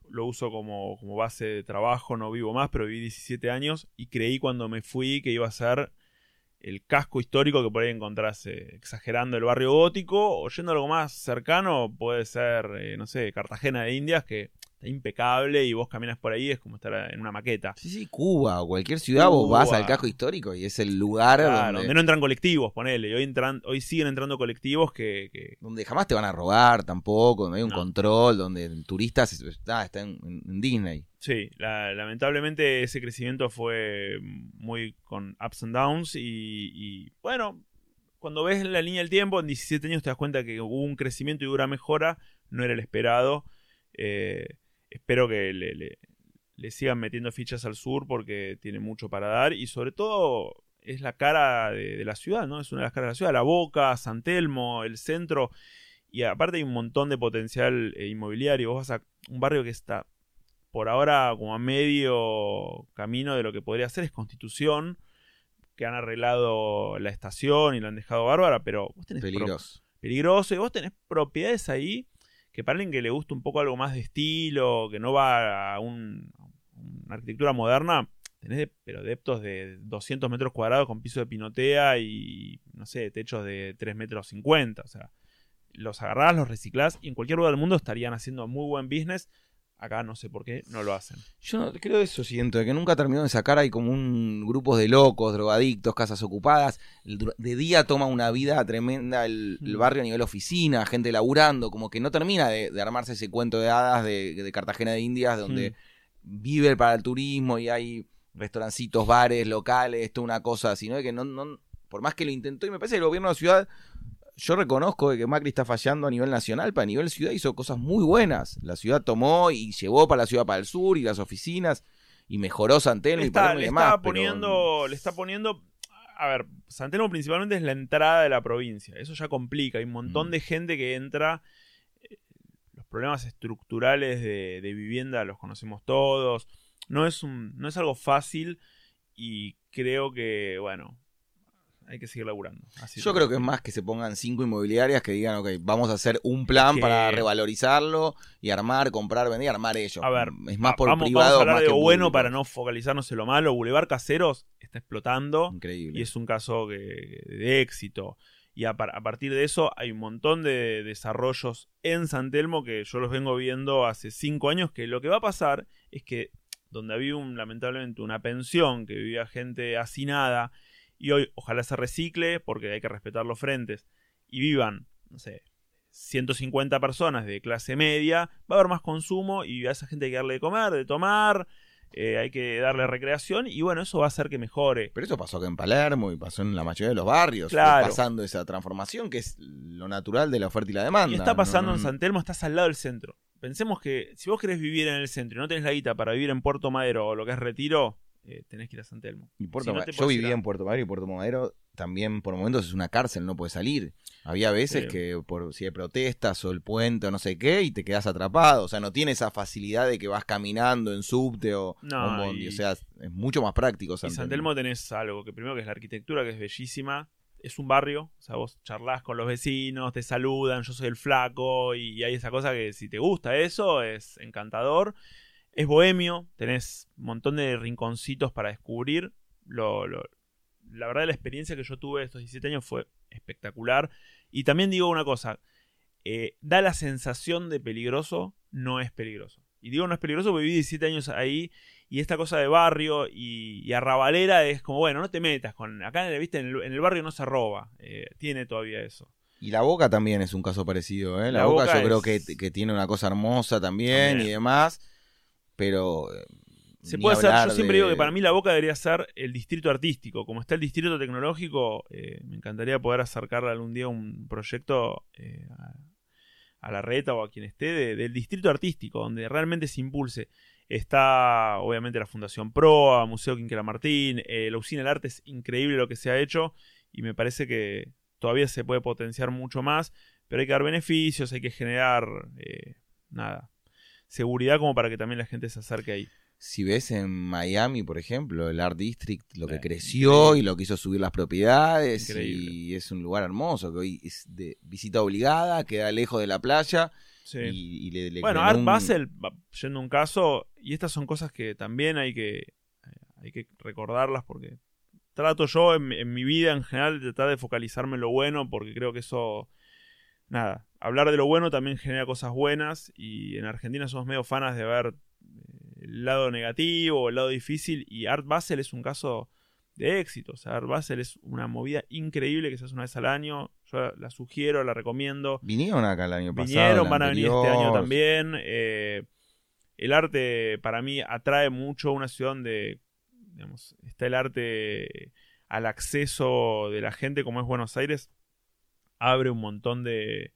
Speaker 2: lo uso como, como base de trabajo, no vivo más, pero viví 17 años y creí cuando me fui que iba a ser el casco histórico que por ahí encontrás eh, exagerando el barrio gótico o yendo a algo más cercano, puede ser, eh, no sé, Cartagena de Indias, que está impecable y vos caminas por ahí, es como estar en una maqueta.
Speaker 1: Sí, sí, Cuba o cualquier ciudad, vos vas al casco histórico y es el lugar
Speaker 2: Claro,
Speaker 1: donde,
Speaker 2: donde no entran colectivos, ponele. y Hoy, entran, hoy siguen entrando colectivos que, que-
Speaker 1: donde jamás te van a robar tampoco, donde hay un
Speaker 2: No.
Speaker 1: control, donde el turista se- está, está en, en Disney.
Speaker 2: Sí, la- lamentablemente ese crecimiento fue muy con ups and downs y, y, bueno, cuando ves la línea del tiempo, en 17 años te das cuenta que hubo un crecimiento y una mejora, no era el esperado. Eh, espero que le, le- le sigan metiendo fichas al sur porque tiene mucho para dar y sobre todo es la cara de, de la ciudad, ¿no? Es una de las caras de la ciudad, la Boca, San Telmo, el centro y aparte hay un montón de potencial eh, inmobiliario. Vos vas a un barrio que está por ahora como a medio camino de lo que podría ser es Constitución, que han arreglado la estación y la han dejado bárbara, pero vos tenés
Speaker 1: Peligroso.
Speaker 2: peligroso y vos tenés propiedades ahí que para alguien que le gusta un poco algo más de estilo, que no va a un- una arquitectura moderna, tenés de- pero adeptos de 200 metros cuadrados con piso de pinotea y, no sé, techos de 3 metros 50. O sea, los agarrás, los reciclás y en cualquier lugar del mundo estarían haciendo muy buen business. Acá no sé por qué no lo hacen.
Speaker 1: Yo no- creo eso siento, de que nunca terminó de sacar, hay como un grupo de locos, drogadictos, casas ocupadas, de día toma una vida tremenda el, el
Speaker 2: Mm.
Speaker 1: barrio a nivel oficina, gente laburando, como que no termina de, de armarse ese cuento de hadas de, de Cartagena de Indias, donde
Speaker 2: Mm.
Speaker 1: vive para el turismo y hay restaurancitos, bares, locales, toda una cosa, sino de que no, no, por más que lo intentó, y me parece que el gobierno de la ciudad, yo reconozco que Macri está fallando a nivel nacional, pero a nivel ciudad hizo cosas muy buenas. La ciudad tomó y llevó para la ciudad para el sur y las oficinas y mejoró San Telmo
Speaker 2: le
Speaker 1: y y
Speaker 2: le
Speaker 1: demás.
Speaker 2: está
Speaker 1: pero-
Speaker 2: poniendo, le está poniendo. A ver, San Telmo principalmente es la entrada de la provincia. Eso ya complica. Hay un montón
Speaker 1: Mm.
Speaker 2: de gente que entra. Eh, Los problemas estructurales de, de vivienda los conocemos todos. No es un, no es algo fácil. Y creo que, bueno, hay que seguir laburando. Así
Speaker 1: Yo creo que es más que se pongan cinco inmobiliarias que digan, ok, vamos a hacer un plan
Speaker 2: que-
Speaker 1: para revalorizarlo y armar, comprar, vender y armar ellos.
Speaker 2: A ver,
Speaker 1: es más por
Speaker 2: vamos,
Speaker 1: privado
Speaker 2: vamos a hablar
Speaker 1: más
Speaker 2: de
Speaker 1: que
Speaker 2: lo bueno
Speaker 1: público.
Speaker 2: para no focalizarnos en lo malo. Boulevard Caseros está explotando.
Speaker 1: Increíble.
Speaker 2: y es un caso que- de éxito. Y a, par- a partir de eso hay un montón de desarrollos en San Telmo que yo los vengo viendo hace cinco años que lo que va a pasar es que donde había un, lamentablemente una pensión que vivía gente hacinada y hoy ojalá se recicle porque hay que respetar los frentes y vivan, no sé, 150 personas de clase media, va a haber más consumo y a esa gente hay que darle de comer, de tomar, eh, hay que darle recreación y bueno, eso va a hacer que mejore.
Speaker 1: Pero eso pasó acá en Palermo y pasó en la mayoría de los barrios.
Speaker 2: Claro.
Speaker 1: pasando esa transformación que es lo natural de la oferta y la demanda.
Speaker 2: Y está pasando
Speaker 1: No,
Speaker 2: en San Telmo, estás al lado del centro. Pensemos que si vos querés vivir en el centro y no tenés la guita para vivir en Puerto Madero o lo que es Retiro, eh, tenés que ir a San Telmo.
Speaker 1: Y Puerto
Speaker 2: Si no
Speaker 1: Ma-
Speaker 2: te
Speaker 1: yo vivía
Speaker 2: a-
Speaker 1: en Puerto Madero y Puerto Madero también por momentos es una cárcel, no puedes salir. Había veces
Speaker 2: Sí.
Speaker 1: que por si hay protestas o el puente o no sé qué y te quedas atrapado. O sea, no tiene esa facilidad de que vas caminando en subte o,
Speaker 2: No,
Speaker 1: o en bondi.
Speaker 2: y-
Speaker 1: O sea, es mucho más práctico.
Speaker 2: Y
Speaker 1: San
Speaker 2: San
Speaker 1: Telmo.
Speaker 2: Telmo tenés algo, que primero que es la arquitectura, que es bellísima. Es un barrio, o sea, vos charlas con los vecinos, te saludan, yo soy el flaco, y hay esa cosa que si te gusta eso, es encantador. Es bohemio, tenés un montón de rinconcitos para descubrir. Lo, lo- la verdad, la experiencia que yo tuve estos 17 años fue espectacular. Y también digo una cosa, eh, da la sensación de peligroso, no es peligroso. Y digo no es peligroso porque viví 17 años ahí y esta cosa de barrio y, y arrabalera es como, bueno, no te metas con... Acá, ¿viste? En, el, en el barrio no se roba, eh, tiene todavía eso.
Speaker 1: Y la Boca también es un caso parecido. ¿eh? La,
Speaker 2: La
Speaker 1: Boca,
Speaker 2: Boca
Speaker 1: yo creo que, que tiene una cosa hermosa también,
Speaker 2: También.
Speaker 1: y demás. Pero. eh,
Speaker 2: Se puede hacer, yo siempre
Speaker 1: de-
Speaker 2: digo que para mí la Boca debería ser el distrito artístico. Como está el distrito tecnológico, eh, me encantaría poder acercarle algún día un proyecto eh, a, a la reta o a quien esté de- del distrito artístico, donde realmente se impulse. Está obviamente la Fundación Proa, Museo Quinquela Martín, eh, la Usina del Arte es increíble lo que se ha hecho y me parece que todavía se puede potenciar mucho más, pero hay que dar beneficios, hay que generar, eh, nada, seguridad como para que también la gente se acerque ahí.
Speaker 1: Si ves en Miami, por ejemplo, el Art District, lo que
Speaker 2: Eh,
Speaker 1: creció
Speaker 2: increíble.
Speaker 1: y lo que hizo subir las propiedades,
Speaker 2: Increíble.
Speaker 1: y es un lugar hermoso, que hoy es de visita obligada, queda lejos de la playa,
Speaker 2: Sí.
Speaker 1: y, y le, le
Speaker 2: Bueno, Art
Speaker 1: un-
Speaker 2: Basel, yendo a un caso, y estas son cosas que también hay que, hay que recordarlas porque trato yo en, en mi vida en general de tratar de focalizarme en lo bueno porque creo que eso, nada, hablar de lo bueno también genera cosas buenas y en Argentina somos medio fanas de ver eh, el lado negativo, el lado difícil y Art Basel es un caso de éxito, o sea, Art Basel es una movida increíble que se hace una vez al año, yo la sugiero, la recomiendo.
Speaker 1: Vinieron acá el año pasado.
Speaker 2: Vinieron, van a venir este año también. eh, el arte para mí atrae mucho una ciudad donde digamos, está el arte al acceso de la gente como es Buenos Aires. Abre un montón de,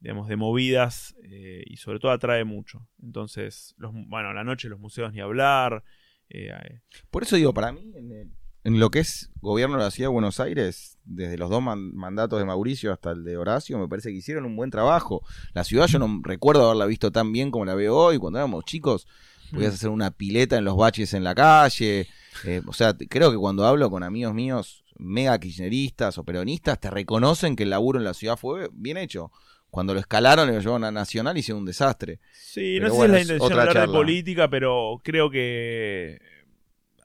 Speaker 2: digamos, de movidas eh, y sobre todo atrae mucho. Entonces, los, bueno, a la noche los museos ni hablar. eh, eh,
Speaker 1: Por eso digo, para mí, en, el- en lo que es gobierno de la ciudad de Buenos Aires, desde los dos man- mandatos de Mauricio hasta el de Horacio, me parece que hicieron un buen trabajo. La ciudad yo no recuerdo haberla visto tan bien como la veo hoy. Cuando éramos chicos, podías hacer una pileta en los baches en la calle. Eh, o sea, creo que cuando hablo con amigos míos mega kirchneristas o peronistas, te reconocen que el laburo en la ciudad fue bien hecho. Cuando lo escalaron y lo llevaron a Nacional hicieron un desastre.
Speaker 2: Sí, no sé si es la intención de hablar de política, pero creo que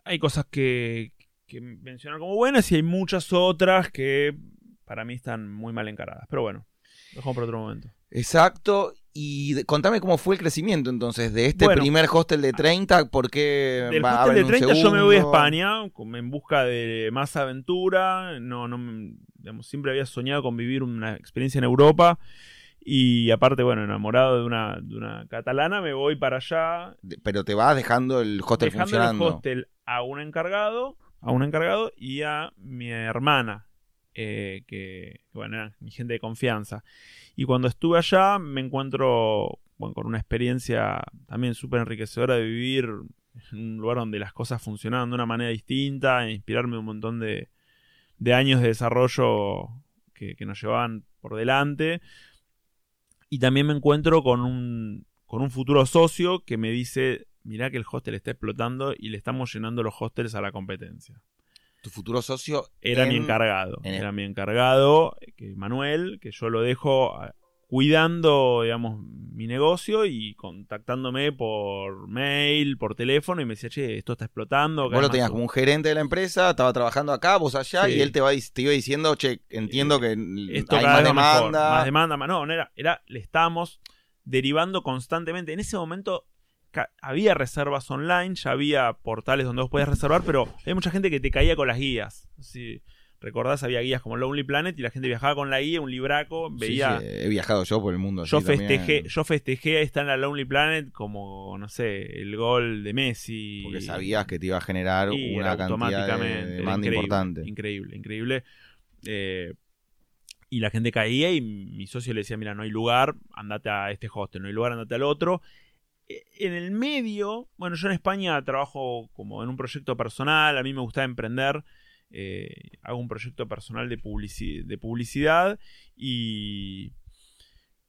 Speaker 2: hay cosas que, que mencionar como buenas y hay muchas otras que para mí están muy mal encaradas. Pero bueno, dejamos para otro momento.
Speaker 1: Exacto. Y contame cómo fue el crecimiento entonces de este primer hostel de 30, ¿por qué
Speaker 2: del hostel de 30 yo me voy a España en busca de más aventura, no, no, siempre había soñado con vivir una experiencia en Europa y aparte, bueno, enamorado de una, de una catalana, me voy para allá.
Speaker 1: Pero te vas dejando el hostel
Speaker 2: dejando
Speaker 1: funcionando.
Speaker 2: el hostel a un encargado, a un encargado y a mi hermana, eh, que, bueno, era mi gente de confianza. Y cuando estuve allá me encuentro con una experiencia también súper enriquecedora de vivir en un lugar donde las cosas funcionaban de una manera distinta, e inspirarme un montón de, años de desarrollo que, nos llevaban por delante. Y también me encuentro con un, con un futuro socio que me dice, mirá que el hostel está explotando y le estamos llenando los hostels a la competencia
Speaker 1: tu futuro socio
Speaker 2: era mi encargado. Era mi encargado, que Manuel, que yo lo dejo cuidando, digamos, mi negocio y contactándome por mail, por teléfono y me decía, che, esto está explotando.
Speaker 1: Vos lo tenías como un gerente de la empresa, estaba trabajando acá, vos allá, y él te, va, te iba diciendo, che, entiendo que
Speaker 2: esto hay más demanda. más demanda, no, no era, era, le estábamos derivando constantemente. En ese momento había reservas online, ya había portales donde vos podías reservar, pero hay mucha gente que te caía con las guías. Si recordás, había guías como Lonely Planet y la gente viajaba con la guía, un libraco, veía...
Speaker 1: he viajado yo por el mundo.
Speaker 2: Yo festejé, yo festejé estar en la Lonely Planet como, no sé, el gol de Messi.
Speaker 1: Porque sabías que te iba a generar una cantidad de demanda importante.
Speaker 2: Increíble, increíble. Eh, y la gente caía y mi socio le decía, mira, no hay lugar, andate a este hostel, no hay lugar, andate al otro. E, en el medio, bueno, yo en España trabajo como en un proyecto personal, a mí me gusta emprender, eh, hago un proyecto personal de, de publicidad y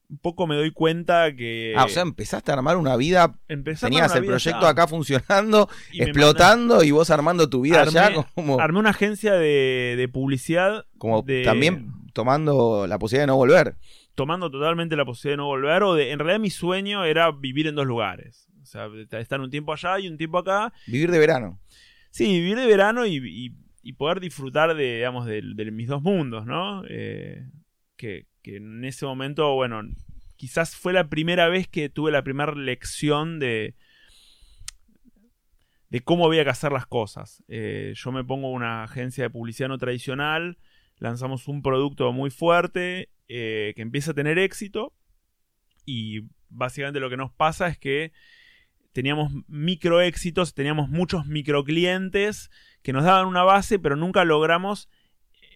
Speaker 2: un poco me doy cuenta que...
Speaker 1: Ah, o sea, empezaste a armar una vida, tenías el proyecto acá funcionando, explotando y vos armando tu vida allá como...
Speaker 2: Armé una agencia de, publicidad.
Speaker 1: Como también tomando la posibilidad de no volver
Speaker 2: tomando totalmente la posibilidad de no volver, o de, en realidad mi sueño era vivir en dos lugares. O sea, estar un tiempo allá y un tiempo acá.
Speaker 1: Vivir de verano.
Speaker 2: Sí, vivir de verano y, poder disfrutar de, digamos, de, mis dos mundos, ¿no? Eh, que, en ese momento, bueno, quizás fue la primera vez que tuve la primera lección de, de cómo había que hacer las cosas. Eh, yo me pongo una agencia de publicidad no tradicional, lanzamos un producto muy fuerte eh, que empieza a tener éxito y básicamente lo que nos pasa es que teníamos micro éxitos, teníamos muchos micro clientes que nos daban una base, pero nunca logramos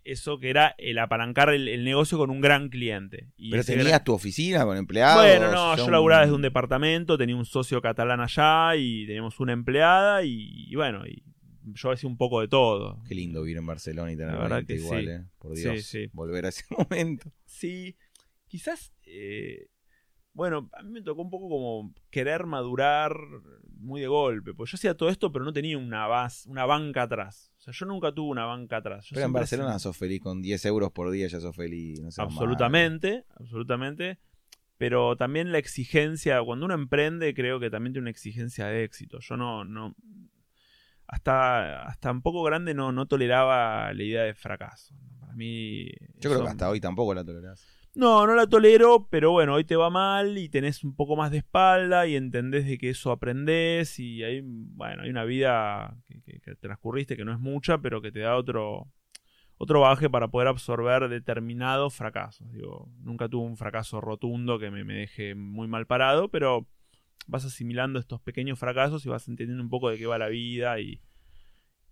Speaker 2: eso que era el apalancar el, negocio con un gran cliente.
Speaker 1: ¿Pero tenías tu oficina con empleados?
Speaker 2: Bueno, no, yo laburaba desde un departamento, tenía un socio catalán allá y teníamos una empleada y, bueno, y yo hacía un poco de todo.
Speaker 1: Qué lindo vivir en Barcelona y tener la verdad que igual, eh, por Dios, volver a ese <laughs> momento.
Speaker 2: Sí, quizás, eh, bueno, a mí me tocó un poco como querer madurar muy de golpe, pues yo hacía todo esto pero no tenía una base, una banca atrás. O sea, yo nunca tuve una banca atrás.
Speaker 1: pero en Barcelona sos feliz, con 10 euros por día ya sos feliz.
Speaker 2: absolutamente, absolutamente. Pero también la exigencia, cuando uno emprende, creo que también tiene una exigencia de éxito. Yo no, no, hasta, hasta un poco grande no, no toleraba la idea de fracaso. Para mí.
Speaker 1: Yo creo que hasta hoy tampoco la tolerás.
Speaker 2: No, no la tolero, pero bueno, hoy te va mal y tenés un poco más de espalda y entendés de que eso aprendés y hay, bueno, hay una vida que, transcurriste que no es mucha, pero que te da otro, otro bagaje para poder absorber determinados fracasos. Digo, nunca tuve un fracaso rotundo que me, me deje muy mal parado, pero vas asimilando estos pequeños fracasos y vas entendiendo un poco de qué va la vida y,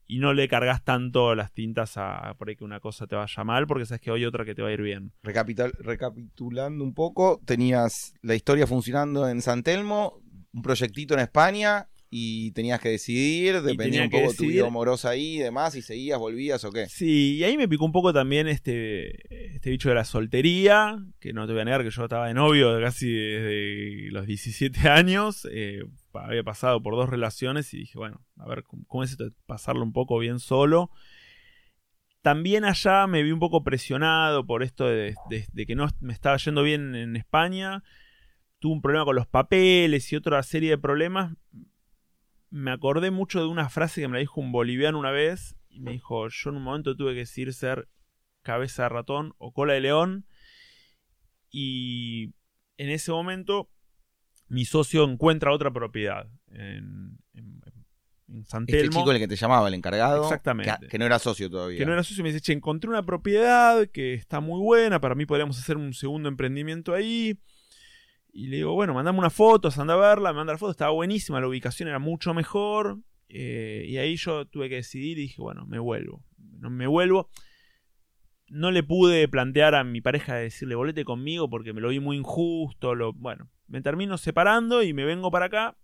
Speaker 2: y no le cargas tanto las tintas a por ahí que una cosa te vaya mal porque sabes que hay otra que te va a ir bien.
Speaker 1: recapitulando un poco, tenías la historia funcionando en San Telmo, un proyectito en España y tenías que decidir, dependía un poco de tu vida amorosa ahí y demás, y seguías, volvías o qué.
Speaker 2: Sí, y ahí me picó un poco también este, este bicho de la soltería, que no te voy a negar que yo estaba de novio casi desde los 17 años. Eh, había pasado por dos relaciones y dije, bueno, a ver, ¿cómo es esto de pasarlo un poco bien solo? También allá me vi un poco presionado por esto de, que no me estaba yendo bien en España. Tuve un problema con los papeles y otra serie de problemas. Me acordé mucho de una frase que me la dijo un boliviano una vez. Y me dijo, yo en un momento tuve que decir ser cabeza de ratón o cola de león. Y en ese momento mi socio encuentra otra propiedad en, en, en San
Speaker 1: Este chico el que te llamaba, el encargado.
Speaker 2: Exactamente.
Speaker 1: Que, no era socio todavía.
Speaker 2: Que no era socio. Me dice, che, encontré una propiedad que está muy buena. Para mí podríamos hacer un segundo emprendimiento ahí. Y le digo, bueno, mandame una foto, anda a verla. Me manda la foto, estaba buenísima. La ubicación era mucho mejor. Eh, y ahí yo tuve que decidir y dije, bueno, me vuelvo. No me vuelvo. No le pude plantear a mi pareja de decirle, volete conmigo porque me lo vi muy injusto. Lo, bueno, me termino separando y me vengo para acá.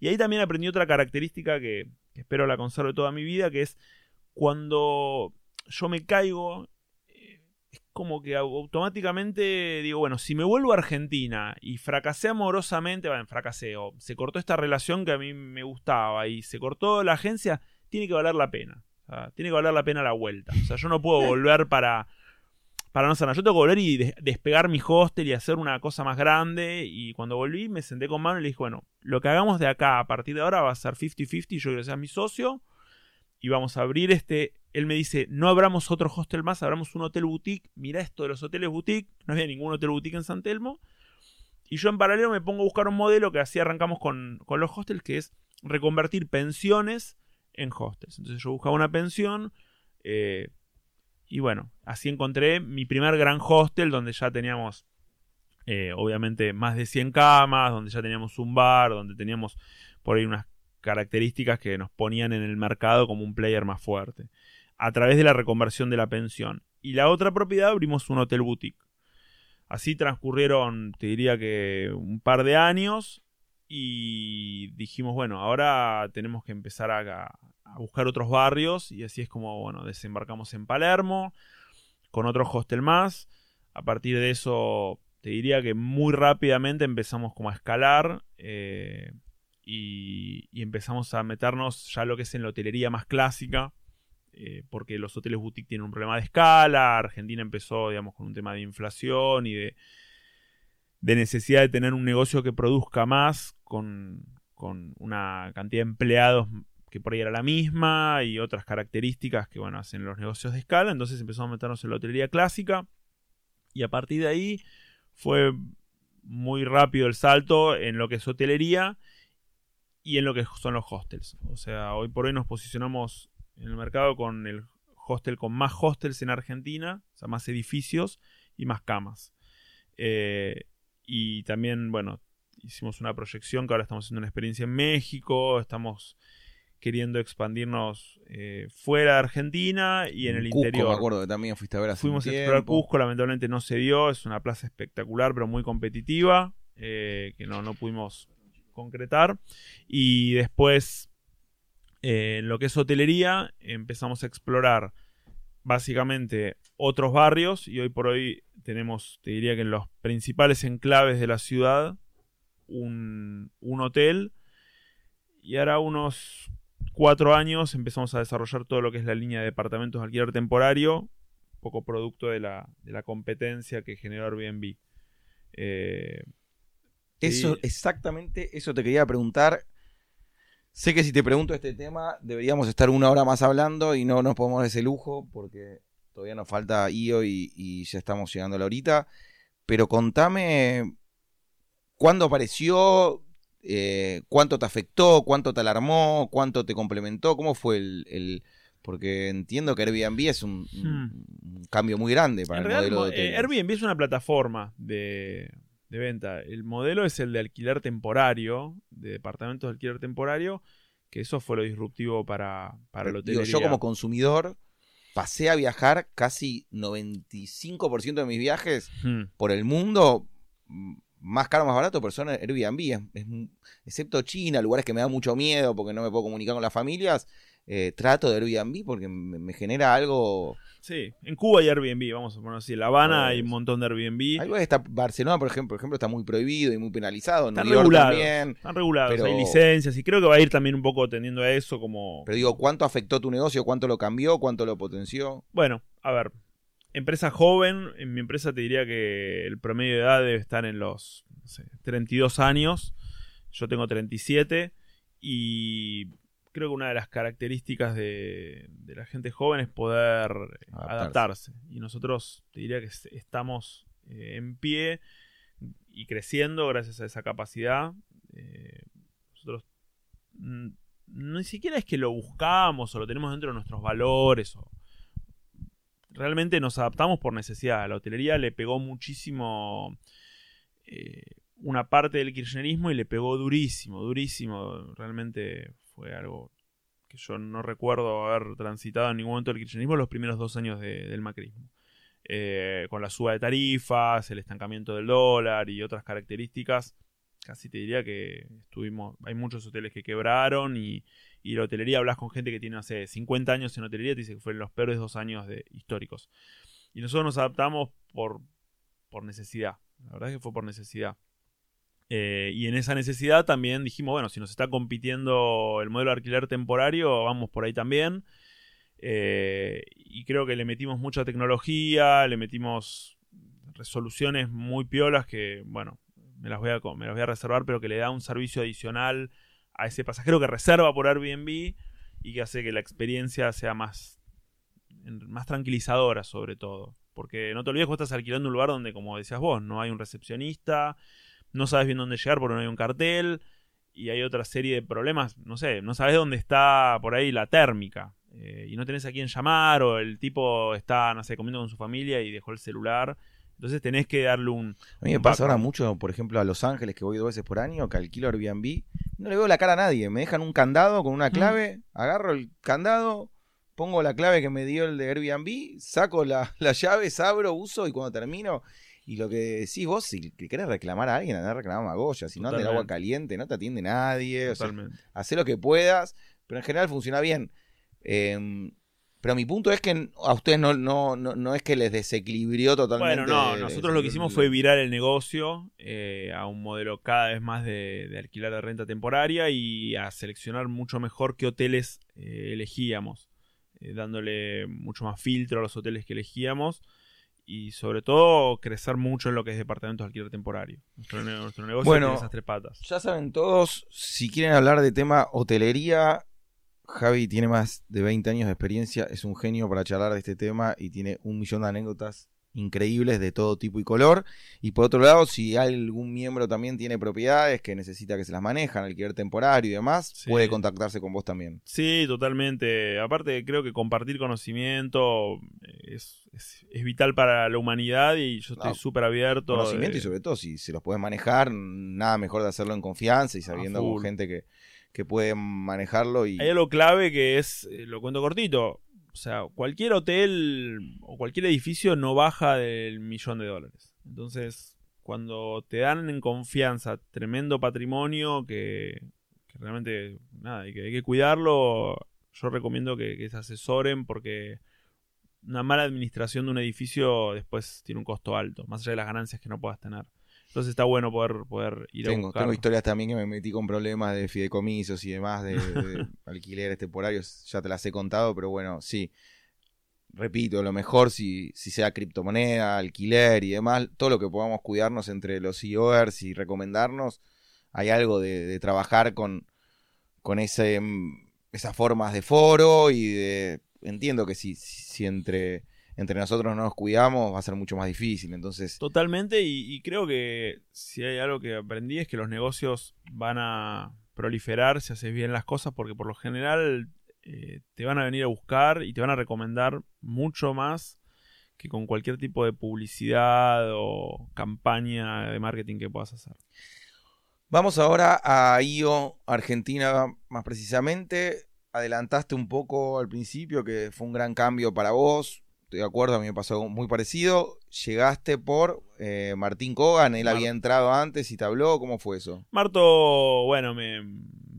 Speaker 2: Y ahí también aprendí otra característica que, espero la conserve toda mi vida, que es cuando yo me caigo, eh, es como que automáticamente digo, bueno, si me vuelvo a Argentina y fracasé amorosamente, bueno, fracasé, o se cortó esta relación que a mí me gustaba y se cortó la agencia, tiene que valer la pena. Tiene que valer la pena la vuelta. O sea, yo no puedo volver para para no nada. Yo tengo que volver y despegar mi hostel y hacer una cosa más grande. Y cuando volví me senté con mano y le dije, bueno, lo que hagamos de acá a partir de ahora va a ser 50-50. Yo quiero que seas mi socio. Y vamos a abrir este. Él me dice, no abramos otro hostel más, abramos un hotel boutique. Mira esto de los hoteles boutique. No había ningún hotel boutique en San Telmo. Y yo en paralelo me pongo a buscar un modelo que así arrancamos con, los hostels, que es reconvertir pensiones en hostels. Entonces yo buscaba una pensión. Eh, y bueno, así encontré mi primer gran hostel donde ya teníamos, eh, obviamente, más de 100 camas, donde ya teníamos un bar, donde teníamos por ahí unas características que nos ponían en el mercado como un player más fuerte, a través de la reconversión de la pensión. Y la otra propiedad abrimos un hotel boutique. Así transcurrieron, te diría que un par de años y dijimos, bueno, ahora tenemos que empezar a, buscar otros barrios y así es como, bueno, desembarcamos en Palermo con otro hostel más. A partir de eso, te diría que muy rápidamente empezamos como a escalar eh, y, empezamos a meternos ya lo que es en la hotelería más clásica, eh, porque los hoteles boutique tienen un problema de escala, Argentina empezó, digamos, con un tema de inflación y de, de necesidad de tener un negocio que produzca más con, con una cantidad de empleados que por ahí era la misma y otras características que bueno, hacen los negocios de escala. Entonces empezamos a meternos en la hotelería clásica y a partir de ahí fue muy rápido el salto en lo que es hotelería y en lo que son los hostels. O sea, hoy por hoy nos posicionamos en el mercado con el hostel con más hostels en Argentina, o sea, más edificios y más camas. Eh, y también, bueno, hicimos una proyección que ahora estamos haciendo una experiencia en México, estamos queriendo expandirnos eh, fuera de Argentina y en, el interior.
Speaker 1: me acuerdo que también fuiste a ver hace
Speaker 2: Fuimos a explorar Cusco, lamentablemente no se dio, es una plaza espectacular pero muy competitiva, eh, que no, no pudimos concretar. Y después, eh, en lo que es hotelería, empezamos a explorar básicamente otros barrios y hoy por hoy tenemos, te diría que en los principales enclaves de la ciudad, un, un hotel. Y ahora unos cuatro años empezamos a desarrollar todo lo que es la línea de departamentos de alquiler temporario, poco producto de la, de la competencia que generó Airbnb.
Speaker 1: Eh, eso, exactamente, eso te quería preguntar. Sé que si te pregunto este tema, deberíamos estar una hora más hablando y no nos podemos dar ese lujo porque todavía nos falta IO y, y ya estamos llegando a la horita. Pero contame cuándo apareció, eh, cuánto te afectó, cuánto te alarmó, cuánto te complementó, cómo fue el, porque entiendo que Airbnb es un, hmm. cambio muy grande para el modelo de
Speaker 2: eh, Airbnb es una plataforma de, venta. El modelo es el de alquiler temporario, de departamentos de alquiler temporario, que eso fue lo disruptivo para, para el hotel.
Speaker 1: Yo como consumidor pasé a viajar casi 95% de mis viajes hmm. por el mundo más caro, más barato, pero son Airbnb. excepto China, lugares que me dan mucho miedo porque no me puedo comunicar con las familias. Eh, trato de Airbnb porque me, me genera algo.
Speaker 2: Sí, en Cuba hay Airbnb, vamos a poner así. En La Habana hay un montón de Airbnb.
Speaker 1: Algo que está Barcelona, por ejemplo, por ejemplo, está muy prohibido y muy penalizado.
Speaker 2: Están
Speaker 1: New York
Speaker 2: regulados.
Speaker 1: también.
Speaker 2: Están regulados,
Speaker 1: pero-
Speaker 2: hay licencias y creo que va a ir también un poco tendiendo a eso como...
Speaker 1: Pero digo, ¿cuánto afectó tu negocio? ¿Cuánto lo cambió? ¿Cuánto lo potenció?
Speaker 2: Bueno, a ver, empresa joven, en mi empresa te diría que el promedio de edad debe estar en los no sé, 32 años, yo tengo 37 y creo que una de las características de, de la gente joven es poder eh,
Speaker 1: Adaptarse.
Speaker 2: adaptarse. Y nosotros te diría que es- estamos eh, en pie y creciendo gracias a esa capacidad. Eh, nosotros ni siquiera es que lo buscamos o lo tenemos dentro de nuestros valores o, realmente nos adaptamos por necesidad. A la hotelería le pegó muchísimo eh, una parte del kirchnerismo y le pegó durísimo, durísimo. Realmente fue algo que yo no recuerdo haber transitado en ningún momento del kirchnerismo los primeros dos años de- del macrismo. Eh, con la suba de tarifas, el estancamiento del dólar y otras características, casi te diría que estuvimos, hay muchos hoteles que quebraron y, y la hotelería hablas con gente que tiene hace 50 años en hotelería, te dice que fueron los peores dos años de, históricos. Y nosotros nos adaptamos por, por necesidad. La verdad es que fue por necesidad. Eh, y en esa necesidad también dijimos, bueno, si nos está compitiendo el modelo de alquiler temporario, vamos por ahí también. Eh, y creo que le metimos mucha tecnología, le metimos resoluciones muy piolas que, bueno, me las voy a, me las voy a reservar, pero que le da un servicio adicional a ese pasajero que reserva por Airbnb y que hace que la experiencia sea más, más tranquilizadora sobre todo. Porque no te olvides que estás alquilando un lugar donde, como decías vos, no hay un recepcionista, no sabes bien dónde llegar porque no hay un cartel y hay otra serie de problemas, no sé, no sabes dónde está por ahí la térmica eh, y no tenés a quién llamar o el tipo está, no sé, comiendo con su familia y dejó el celular. Entonces tenés que darle un...
Speaker 1: A mí me pasa ahora mucho, por ejemplo, a Los Ángeles, que voy dos veces por año, que alquilo Airbnb. No le veo la cara a nadie. Me dejan un candado con una clave, agarro el candado, pongo la clave que me dio el de Airbnb, saco la, <laughs> las llaves, abro, uso y cuando termino. Y lo que decís vos, si que querés reclamar a alguien, andá a reclamar a Magoya. Si no anda el agua caliente, no te atiende nadie. O sea, hacé lo que puedas, pero en general funciona bien. Eh, pero mi punto es que a ustedes no, no, no, no es que les desequilibrió totalmente.
Speaker 2: Bueno, no, nosotros lo que hicimos fue virar el negocio eh, a un modelo cada vez más de, de alquilar de renta temporaria y a seleccionar mucho mejor qué hoteles eh, elegíamos, eh, dándole mucho más filtro a los hoteles que elegíamos y sobre todo crecer mucho en lo que es departamentos de alquiler temporario. Nuestro, ne- nuestro negocio
Speaker 1: Bueno,
Speaker 2: tiene esas tres patas.
Speaker 1: Ya saben todos, si quieren hablar de tema hotelería, Javi tiene más de 20 años de experiencia, es un genio para charlar de este tema y tiene un millón de anécdotas increíbles de todo tipo y color. Y por otro lado, si algún miembro también tiene propiedades que necesita que se las manejan, alquiler temporario y demás,
Speaker 2: Sí.
Speaker 1: puede contactarse con vos también.
Speaker 2: Sí, totalmente. Aparte, creo que compartir conocimiento es, es- es vital para la humanidad y yo estoy
Speaker 1: No,
Speaker 2: súper abierto.
Speaker 1: Conocimiento
Speaker 2: de-
Speaker 1: y sobre todo si se los puedes manejar, nada mejor de hacerlo en confianza y sabiendo con gente que, que puede manejarlo y...
Speaker 2: Hay algo clave que es, eh, lo cuento cortito, o sea, cualquier hotel o cualquier edificio no baja del millón de dólares. Entonces, cuando te dan en confianza tremendo patrimonio que, realmente, nada, hay que, hay que cuidarlo, yo recomiendo que, que se asesoren porque una mala administración de un edificio después tiene un costo alto, más allá de las ganancias que no puedas tener. Entonces está bueno poder, poder ir a
Speaker 1: Tengo,
Speaker 2: buscar.
Speaker 1: tengo historias también que me metí con problemas de fideicomisos y demás, de, de <laughs> alquileres temporarios, ya te las he contado, pero bueno, sí. Repito, lo mejor si, si sea criptomoneda, alquiler y demás, todo lo que podamos cuidarnos entre los CEOers y recomendarnos, hay algo de, de trabajar con, con ese, mm, esas formas de foro y de... Entiendo que si, si entre, entre nosotros no nos cuidamos va a ser mucho más difícil, entonces...
Speaker 2: Totalmente, y, y creo que si hay algo que aprendí es que los negocios van a proliferar si haces bien las cosas, porque por lo general eh, te van a venir a buscar y te van a recomendar mucho más que con cualquier tipo de publicidad o campaña de marketing que puedas hacer.
Speaker 1: Vamos ahora a IO, Argentina más precisamente. Adelantaste un poco al principio que fue un gran cambio para vos. Estoy de acuerdo, a mí me pasó algo muy parecido. Llegaste por eh, Martín Kogan, él
Speaker 2: Mar-
Speaker 1: había entrado antes y te habló. ¿Cómo fue eso?
Speaker 2: Marto, bueno, me,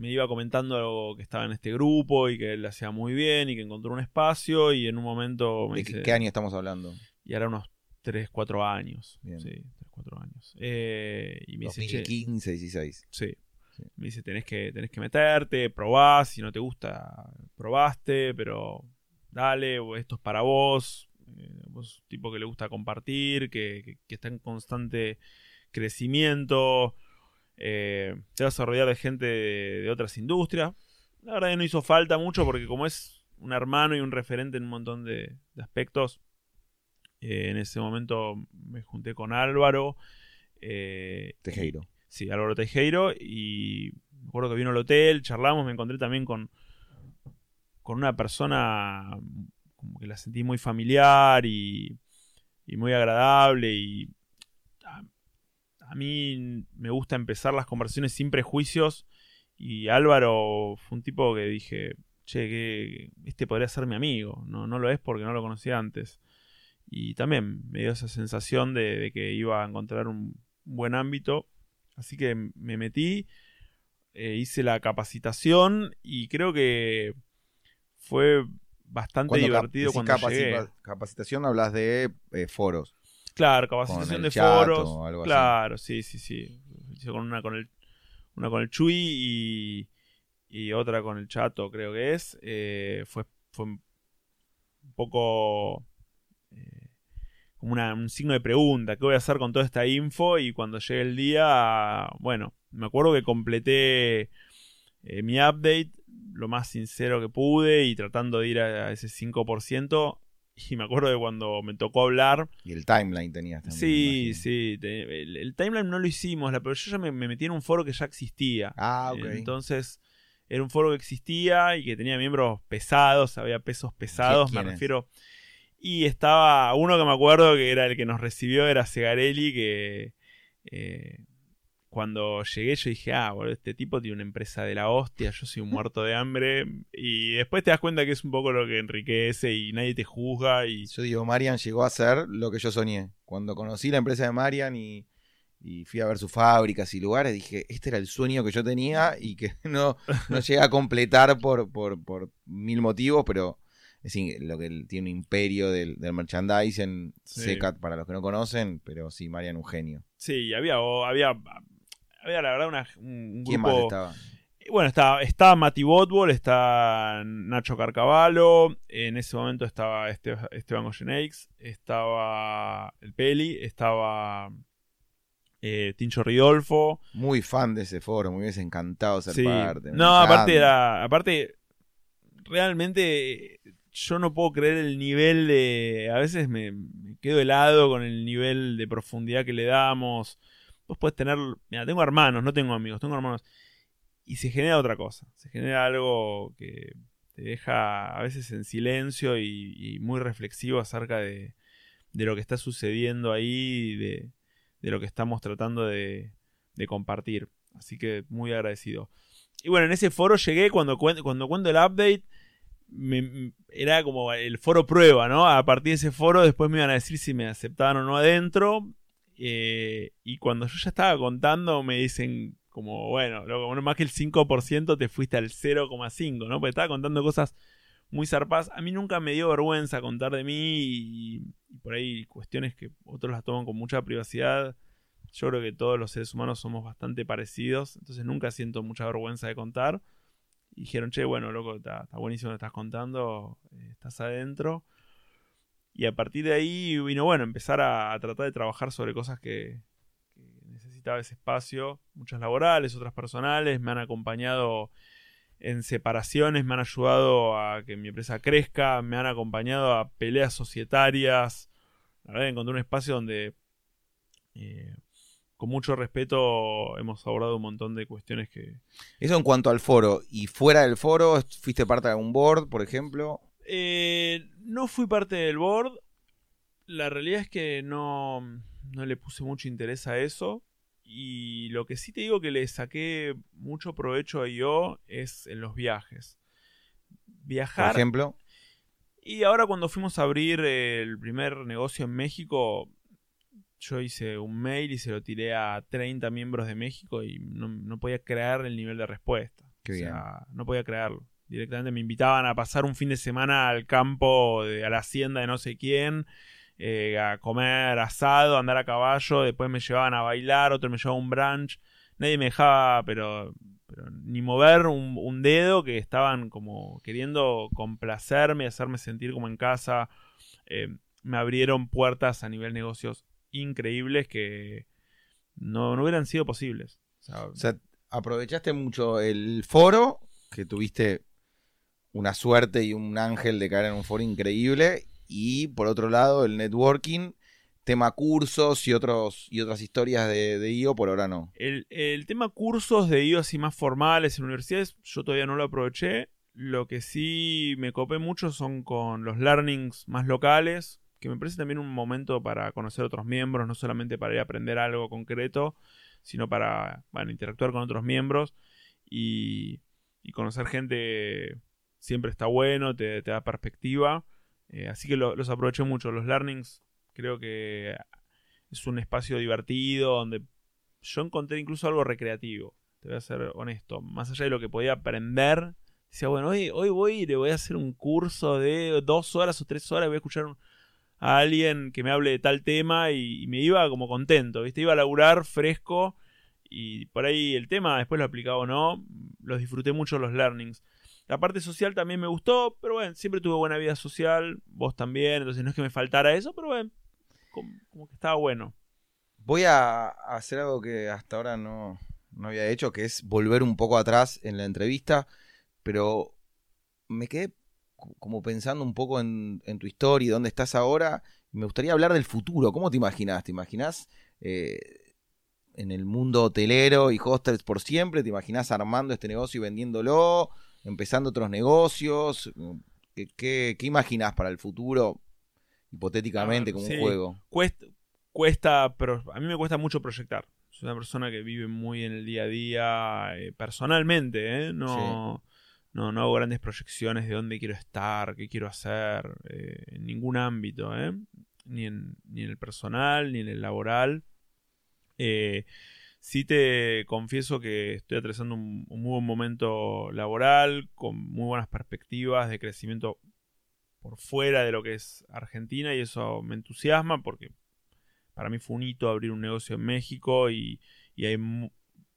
Speaker 2: iba comentando que estaba en este grupo y que él hacía muy bien y que encontró un espacio y en un momento me
Speaker 1: ¿De
Speaker 2: dice,
Speaker 1: qué, año estamos hablando?
Speaker 2: y era unos 3, 4 años.
Speaker 1: Bien.
Speaker 2: Sí, 3, 4 años. Eh, y me dice, che,
Speaker 1: 2015, 16.
Speaker 2: Sí.
Speaker 1: Sí.
Speaker 2: Me dice, tenés que, tenés que meterte, probás, si no te gusta, probaste, pero dale, o esto es para vos. Eh, vos un tipo que le gusta compartir, que, que- que está en constante crecimiento. eh, te vas a rodear de gente de, de otras industrias. La verdad que no hizo falta mucho porque como es un hermano y un referente en un montón de, de aspectos, eh, en ese momento me junté con Álvaro. eh,
Speaker 1: Tejero.
Speaker 2: Sí, Álvaro Tejero. Y me acuerdo que vino al hotel, charlamos, me encontré también con, con una persona como que la sentí muy familiar y, muy agradable. Y a, mí me gusta empezar las conversaciones sin prejuicios. Y Álvaro fue un tipo que dije, che, que este podría ser mi amigo. No, no lo es porque no lo conocía antes. Y también me dio esa sensación de, de que iba a encontrar un buen ámbito. Así que me metí, eh, hice la capacitación y creo que fue bastante
Speaker 1: Cuando cap-
Speaker 2: divertido
Speaker 1: decís
Speaker 2: cuando
Speaker 1: capacita-
Speaker 2: llegué.
Speaker 1: capacitación hablas de eh, foros.
Speaker 2: Claro, capacitación de foros.
Speaker 1: así.
Speaker 2: claro, sí, sí, sí. Con una con el, una con el Chuy y, y otra con el Chato, creo que es. Eh, fue, fue un poco eh, como una- un signo de pregunta. ¿Qué voy a hacer con toda esta info? Y cuando llegue el día, bueno, me acuerdo que completé eh, mi update lo más sincero que pude y tratando de ir a, a ese 5%. Y me acuerdo de cuando me tocó hablar.
Speaker 1: Y el timeline tenías también.
Speaker 2: Sí, sí. te- el, el timeline no lo hicimos, la- pero yo ya me, me metí en un foro que ya existía.
Speaker 1: Ah, ok.
Speaker 2: Entonces, era un foro que existía y que tenía miembros pesados, había pesos pesados, me refiero. Y estaba uno que me acuerdo que era el que nos recibió, era Segarelli, que eh, cuando llegué yo dije, ah, boludo, este tipo tiene una empresa de la hostia, yo soy un <laughs> muerto de hambre. Y después te das cuenta que es un poco lo que enriquece y nadie te juzga y
Speaker 1: Yo digo, Marian llegó a ser lo que yo soñé. Cuando conocí la empresa de Marian y, y fui a ver sus fábricas y lugares, dije, este era el sueño que yo tenía y que <laughs> no, no llegué a completar por, por, por mil motivos, pero es lo que tiene un imperio del, del merchandising,
Speaker 2: Sí.
Speaker 1: Secat para los que no conocen, pero sí, Marian un genio.
Speaker 2: Sí, había, había, había la verdad una- un, un
Speaker 1: ¿Quién
Speaker 2: grupo.
Speaker 1: más estaba?
Speaker 2: Y Bueno, está, está Mati Botbol, está Nacho Carcavalo, en ese momento estaba este, Esteban Goyeneix, estaba el Peli, estaba eh, Tincho Ridolfo.
Speaker 1: Muy fan de ese foro, me hubiese encantado ser
Speaker 2: Sí.
Speaker 1: parte.
Speaker 2: No, aparte era, aparte, realmente yo no puedo creer el nivel de, a veces me, me quedo helado con el nivel de profundidad que le damos. Vos podés tener, mira, tengo hermanos, no tengo amigos, tengo hermanos. Y se genera otra cosa, se genera algo que te deja a veces en silencio y, muy reflexivo acerca de, de lo que está sucediendo ahí, de, de lo que estamos tratando de, de compartir. Así que muy agradecido. Y bueno, en ese foro llegué cuando, cuando cuento el update. era como el foro prueba, ¿no? A partir de ese foro después me iban a decir si me aceptaban o no adentro. Eh, y cuando yo ya estaba contando me dicen como, bueno, loco, más que el 5% te fuiste al 0,5, ¿no? Porque estaba contando cosas muy zarpadas. A mí nunca me dio vergüenza contar de mí y, por ahí cuestiones que otros las toman con mucha privacidad. Yo creo que todos los seres humanos somos bastante parecidos, entonces nunca siento mucha vergüenza de contar. Y dijeron, che, bueno, loco, está, está buenísimo lo que estás contando, eh, estás adentro. Y a partir de ahí vino, bueno, empezar a, tratar de trabajar sobre cosas que, que necesitaba ese espacio, muchas laborales, otras personales, me han acompañado en separaciones, me han ayudado a que mi empresa crezca, me han acompañado a peleas societarias. La verdad, encontré un espacio donde eh, con mucho respeto hemos abordado un montón de cuestiones que...
Speaker 1: Eso en cuanto al foro. ¿Y fuera del foro fuiste parte de algún board, por ejemplo?
Speaker 2: Eh, no fui parte del board. La realidad es que no, no le puse mucho interés a eso. Y lo que sí te digo que le saqué mucho provecho a yo es en los viajes.
Speaker 1: Por
Speaker 2: Viajar.
Speaker 1: ejemplo.
Speaker 2: Y ahora cuando fuimos a abrir el primer negocio en México, yo hice un mail y se lo tiré a 30 miembros de México y no, no podía creer el nivel de respuesta.
Speaker 1: Qué
Speaker 2: o
Speaker 1: bien.
Speaker 2: sea, no podía creerlo. Directamente me invitaban a pasar un fin de semana al campo, de- a la hacienda de no sé quién, eh, a comer asado, a andar a caballo. Después me llevaban a bailar, otro me llevaba un brunch. Nadie me dejaba, pero, pero ni mover un, dedo, que estaban como queriendo complacerme, hacerme sentir como en casa. Eh, me abrieron puertas a nivel negocios increíbles que no, no hubieran sido posibles. O sea,
Speaker 1: aprovechaste mucho el foro, que tuviste una suerte y un ángel de caer en un foro increíble, y por otro lado el networking, tema cursos y otros y otras historias de, de IO, por ahora no.
Speaker 2: El, el tema cursos de IO así más formales en universidades, yo todavía no lo aproveché. Lo que sí me copé mucho son con los learnings más locales, que me parece también un momento para conocer otros miembros, no solamente para ir a aprender algo concreto, sino para interactuar con otros miembros y, y conocer gente siempre está bueno, te, da perspectiva. Eh, así que lo- los aproveché mucho. Los learnings creo que es un espacio divertido donde yo encontré incluso algo recreativo. Te voy a ser honesto. Más allá de lo que podía aprender, decía, bueno, hoy, hoy voy y le voy a hacer un curso de dos horas o tres horas. Voy a escuchar a alguien que me hable de tal tema y, y me iba como contento, ¿viste? Iba a laburar fresco y por ahí el tema, después lo aplicaba o no, los disfruté mucho los learnings. La parte social también me gustó, pero bueno, siempre tuve buena vida social, vos también, entonces no es que me faltara eso, pero bueno, como, que estaba bueno.
Speaker 1: Voy a hacer algo que hasta ahora no, no había hecho, que es volver un poco atrás en la entrevista, pero me quedé co- como pensando un poco en, tu historia y dónde estás ahora. Me gustaría hablar del futuro. ¿Cómo te imaginas? ¿Te imaginas eh, en el mundo hotelero y hostels por siempre? ¿Te imaginas armando este negocio y vendiéndolo? ¿Empezando otros negocios? ¿Qué, qué, qué imaginás para el futuro? Hipotéticamente,
Speaker 2: A ver,
Speaker 1: como
Speaker 2: sí.
Speaker 1: un juego.
Speaker 2: Cuesta, cuesta, pero a mí me cuesta mucho proyectar. Soy una persona que vive muy en el día a día, eh, personalmente, ¿eh? No, no, no hago grandes proyecciones de dónde quiero estar, qué quiero hacer, eh, en ningún ámbito, ¿eh? Ni en, ni en el personal, ni en el laboral. Eh, sí te confieso que estoy atravesando un, muy buen momento laboral, con muy buenas perspectivas de crecimiento por fuera de lo que es Argentina y eso me entusiasma porque para mí fue un hito abrir un negocio en México y, y hay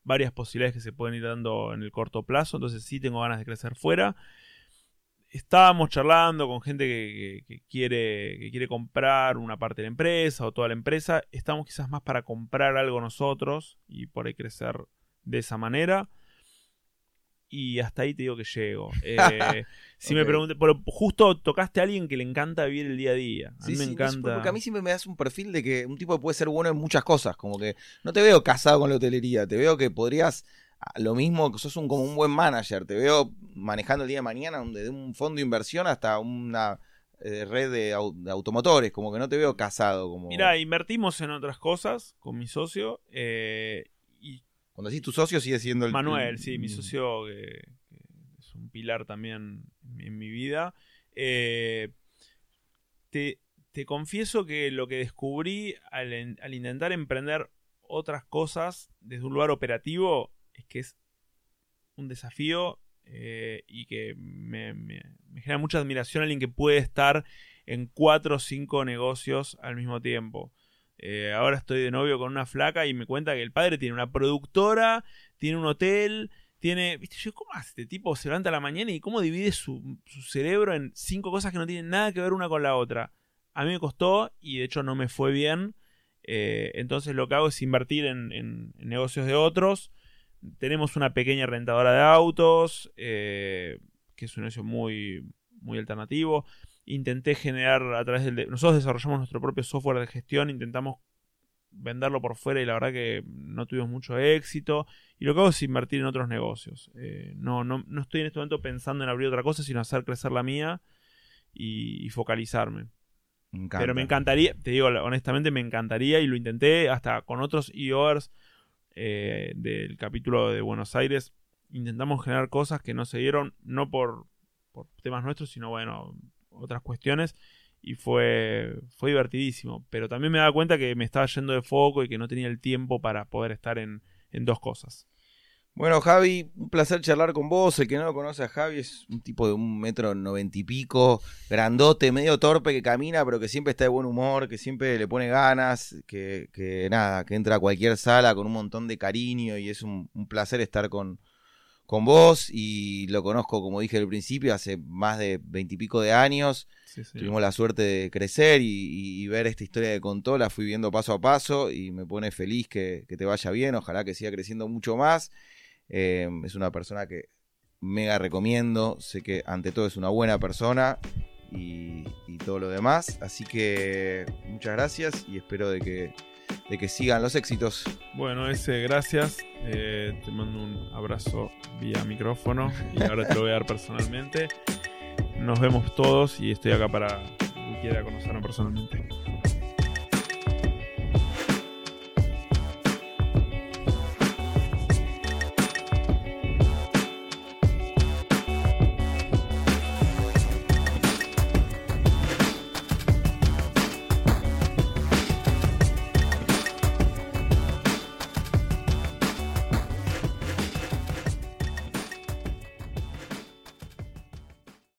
Speaker 2: varias posibilidades que se pueden ir dando en el corto plazo, entonces sí tengo ganas de crecer fuera. Estábamos charlando con gente que, que- que quiere, que quiere comprar una parte de la empresa o toda la empresa. Estamos quizás más para comprar algo nosotros y por ahí crecer de esa manera. Y hasta ahí te digo que llego. <laughs> Eh, si me pregunté, pero justo tocaste a alguien que le encanta vivir el día a día. A
Speaker 1: Sí,
Speaker 2: mí me
Speaker 1: sí,
Speaker 2: encanta.
Speaker 1: porque a mí siempre me das un perfil de que un tipo puede ser bueno en muchas cosas. Como que no te veo casado con la hotelería. Te veo que podrías. Ah, Lo mismo que sos un, como un buen manager. Te veo manejando el día de mañana desde un fondo de inversión hasta una eh, red de, au- de automotores. Como que no te veo casado. Como...
Speaker 2: Mira, invertimos en otras cosas con mi socio. eh, y
Speaker 1: Cuando decís tu socio sigue siendo el.
Speaker 2: Manuel,
Speaker 1: el-
Speaker 2: sí, mi socio que, que es un pilar también en, en mi vida. Eh, te, te confieso que lo que descubrí al, en- al intentar emprender otras cosas desde un lugar operativo es que es un desafío eh, y que me, genera mucha admiración alguien que puede estar en cuatro o cinco negocios al mismo tiempo. Eh, ahora estoy de novio con una flaca y me cuenta que el padre tiene una productora, tiene un hotel, tiene. ¿Viste? Yo, ¿cómo hace? Este tipo se levanta la mañana y cómo divide su, cerebro en cinco cosas que no tienen nada que ver una con la otra. A mí me costó y de hecho no me fue bien. Eh, entonces lo que hago es invertir en negocios de otros. Tenemos una pequeña rentadora de autos, eh, que es un negocio muy, muy alternativo. Intenté generar a través del... de- Nosotros desarrollamos nuestro propio software de gestión, intentamos venderlo por fuera y la verdad que no tuvimos mucho éxito. Y lo que hago es invertir en otros negocios. Eh, no, no, no estoy en este momento pensando en abrir otra cosa, sino hacer crecer la mía y, y focalizarme.
Speaker 1: Me.
Speaker 2: Pero me encantaría, te digo honestamente, me encantaría y lo intenté hasta con otros EOers eh, del capítulo de Buenos Aires. Intentamos generar cosas que no se dieron, no por, por temas nuestros, sino bueno, otras cuestiones. Y fue, fue divertidísimo. Pero también me daba cuenta que me estaba yendo de foco y que no tenía el tiempo para poder estar en, en dos cosas.
Speaker 1: Bueno, Javi, un placer charlar con vos. El que no lo conoce a Javi es un tipo de un metro noventa y pico, grandote, medio torpe que camina, pero que siempre está de buen humor, que siempre le pone ganas, que, que nada, que entra a cualquier sala con un montón de cariño y es un, un placer estar con, con vos. Y lo conozco, como dije al principio, hace más de veintipico de años.
Speaker 2: Sí, sí.
Speaker 1: Tuvimos la suerte de crecer y, y- y ver esta historia que contó, la fui viendo paso a paso y me pone feliz que, que te vaya bien, ojalá que siga creciendo mucho más. Eh, es una persona que mega recomiendo, sé que ante todo es una buena persona y, todo lo demás, así que muchas gracias y espero de que, de que sigan los éxitos.
Speaker 2: Bueno, ese, gracias. Eh, te mando un abrazo vía micrófono y ahora te lo voy a dar personalmente. Nos vemos todos y estoy acá para quien quiera conocerme personalmente.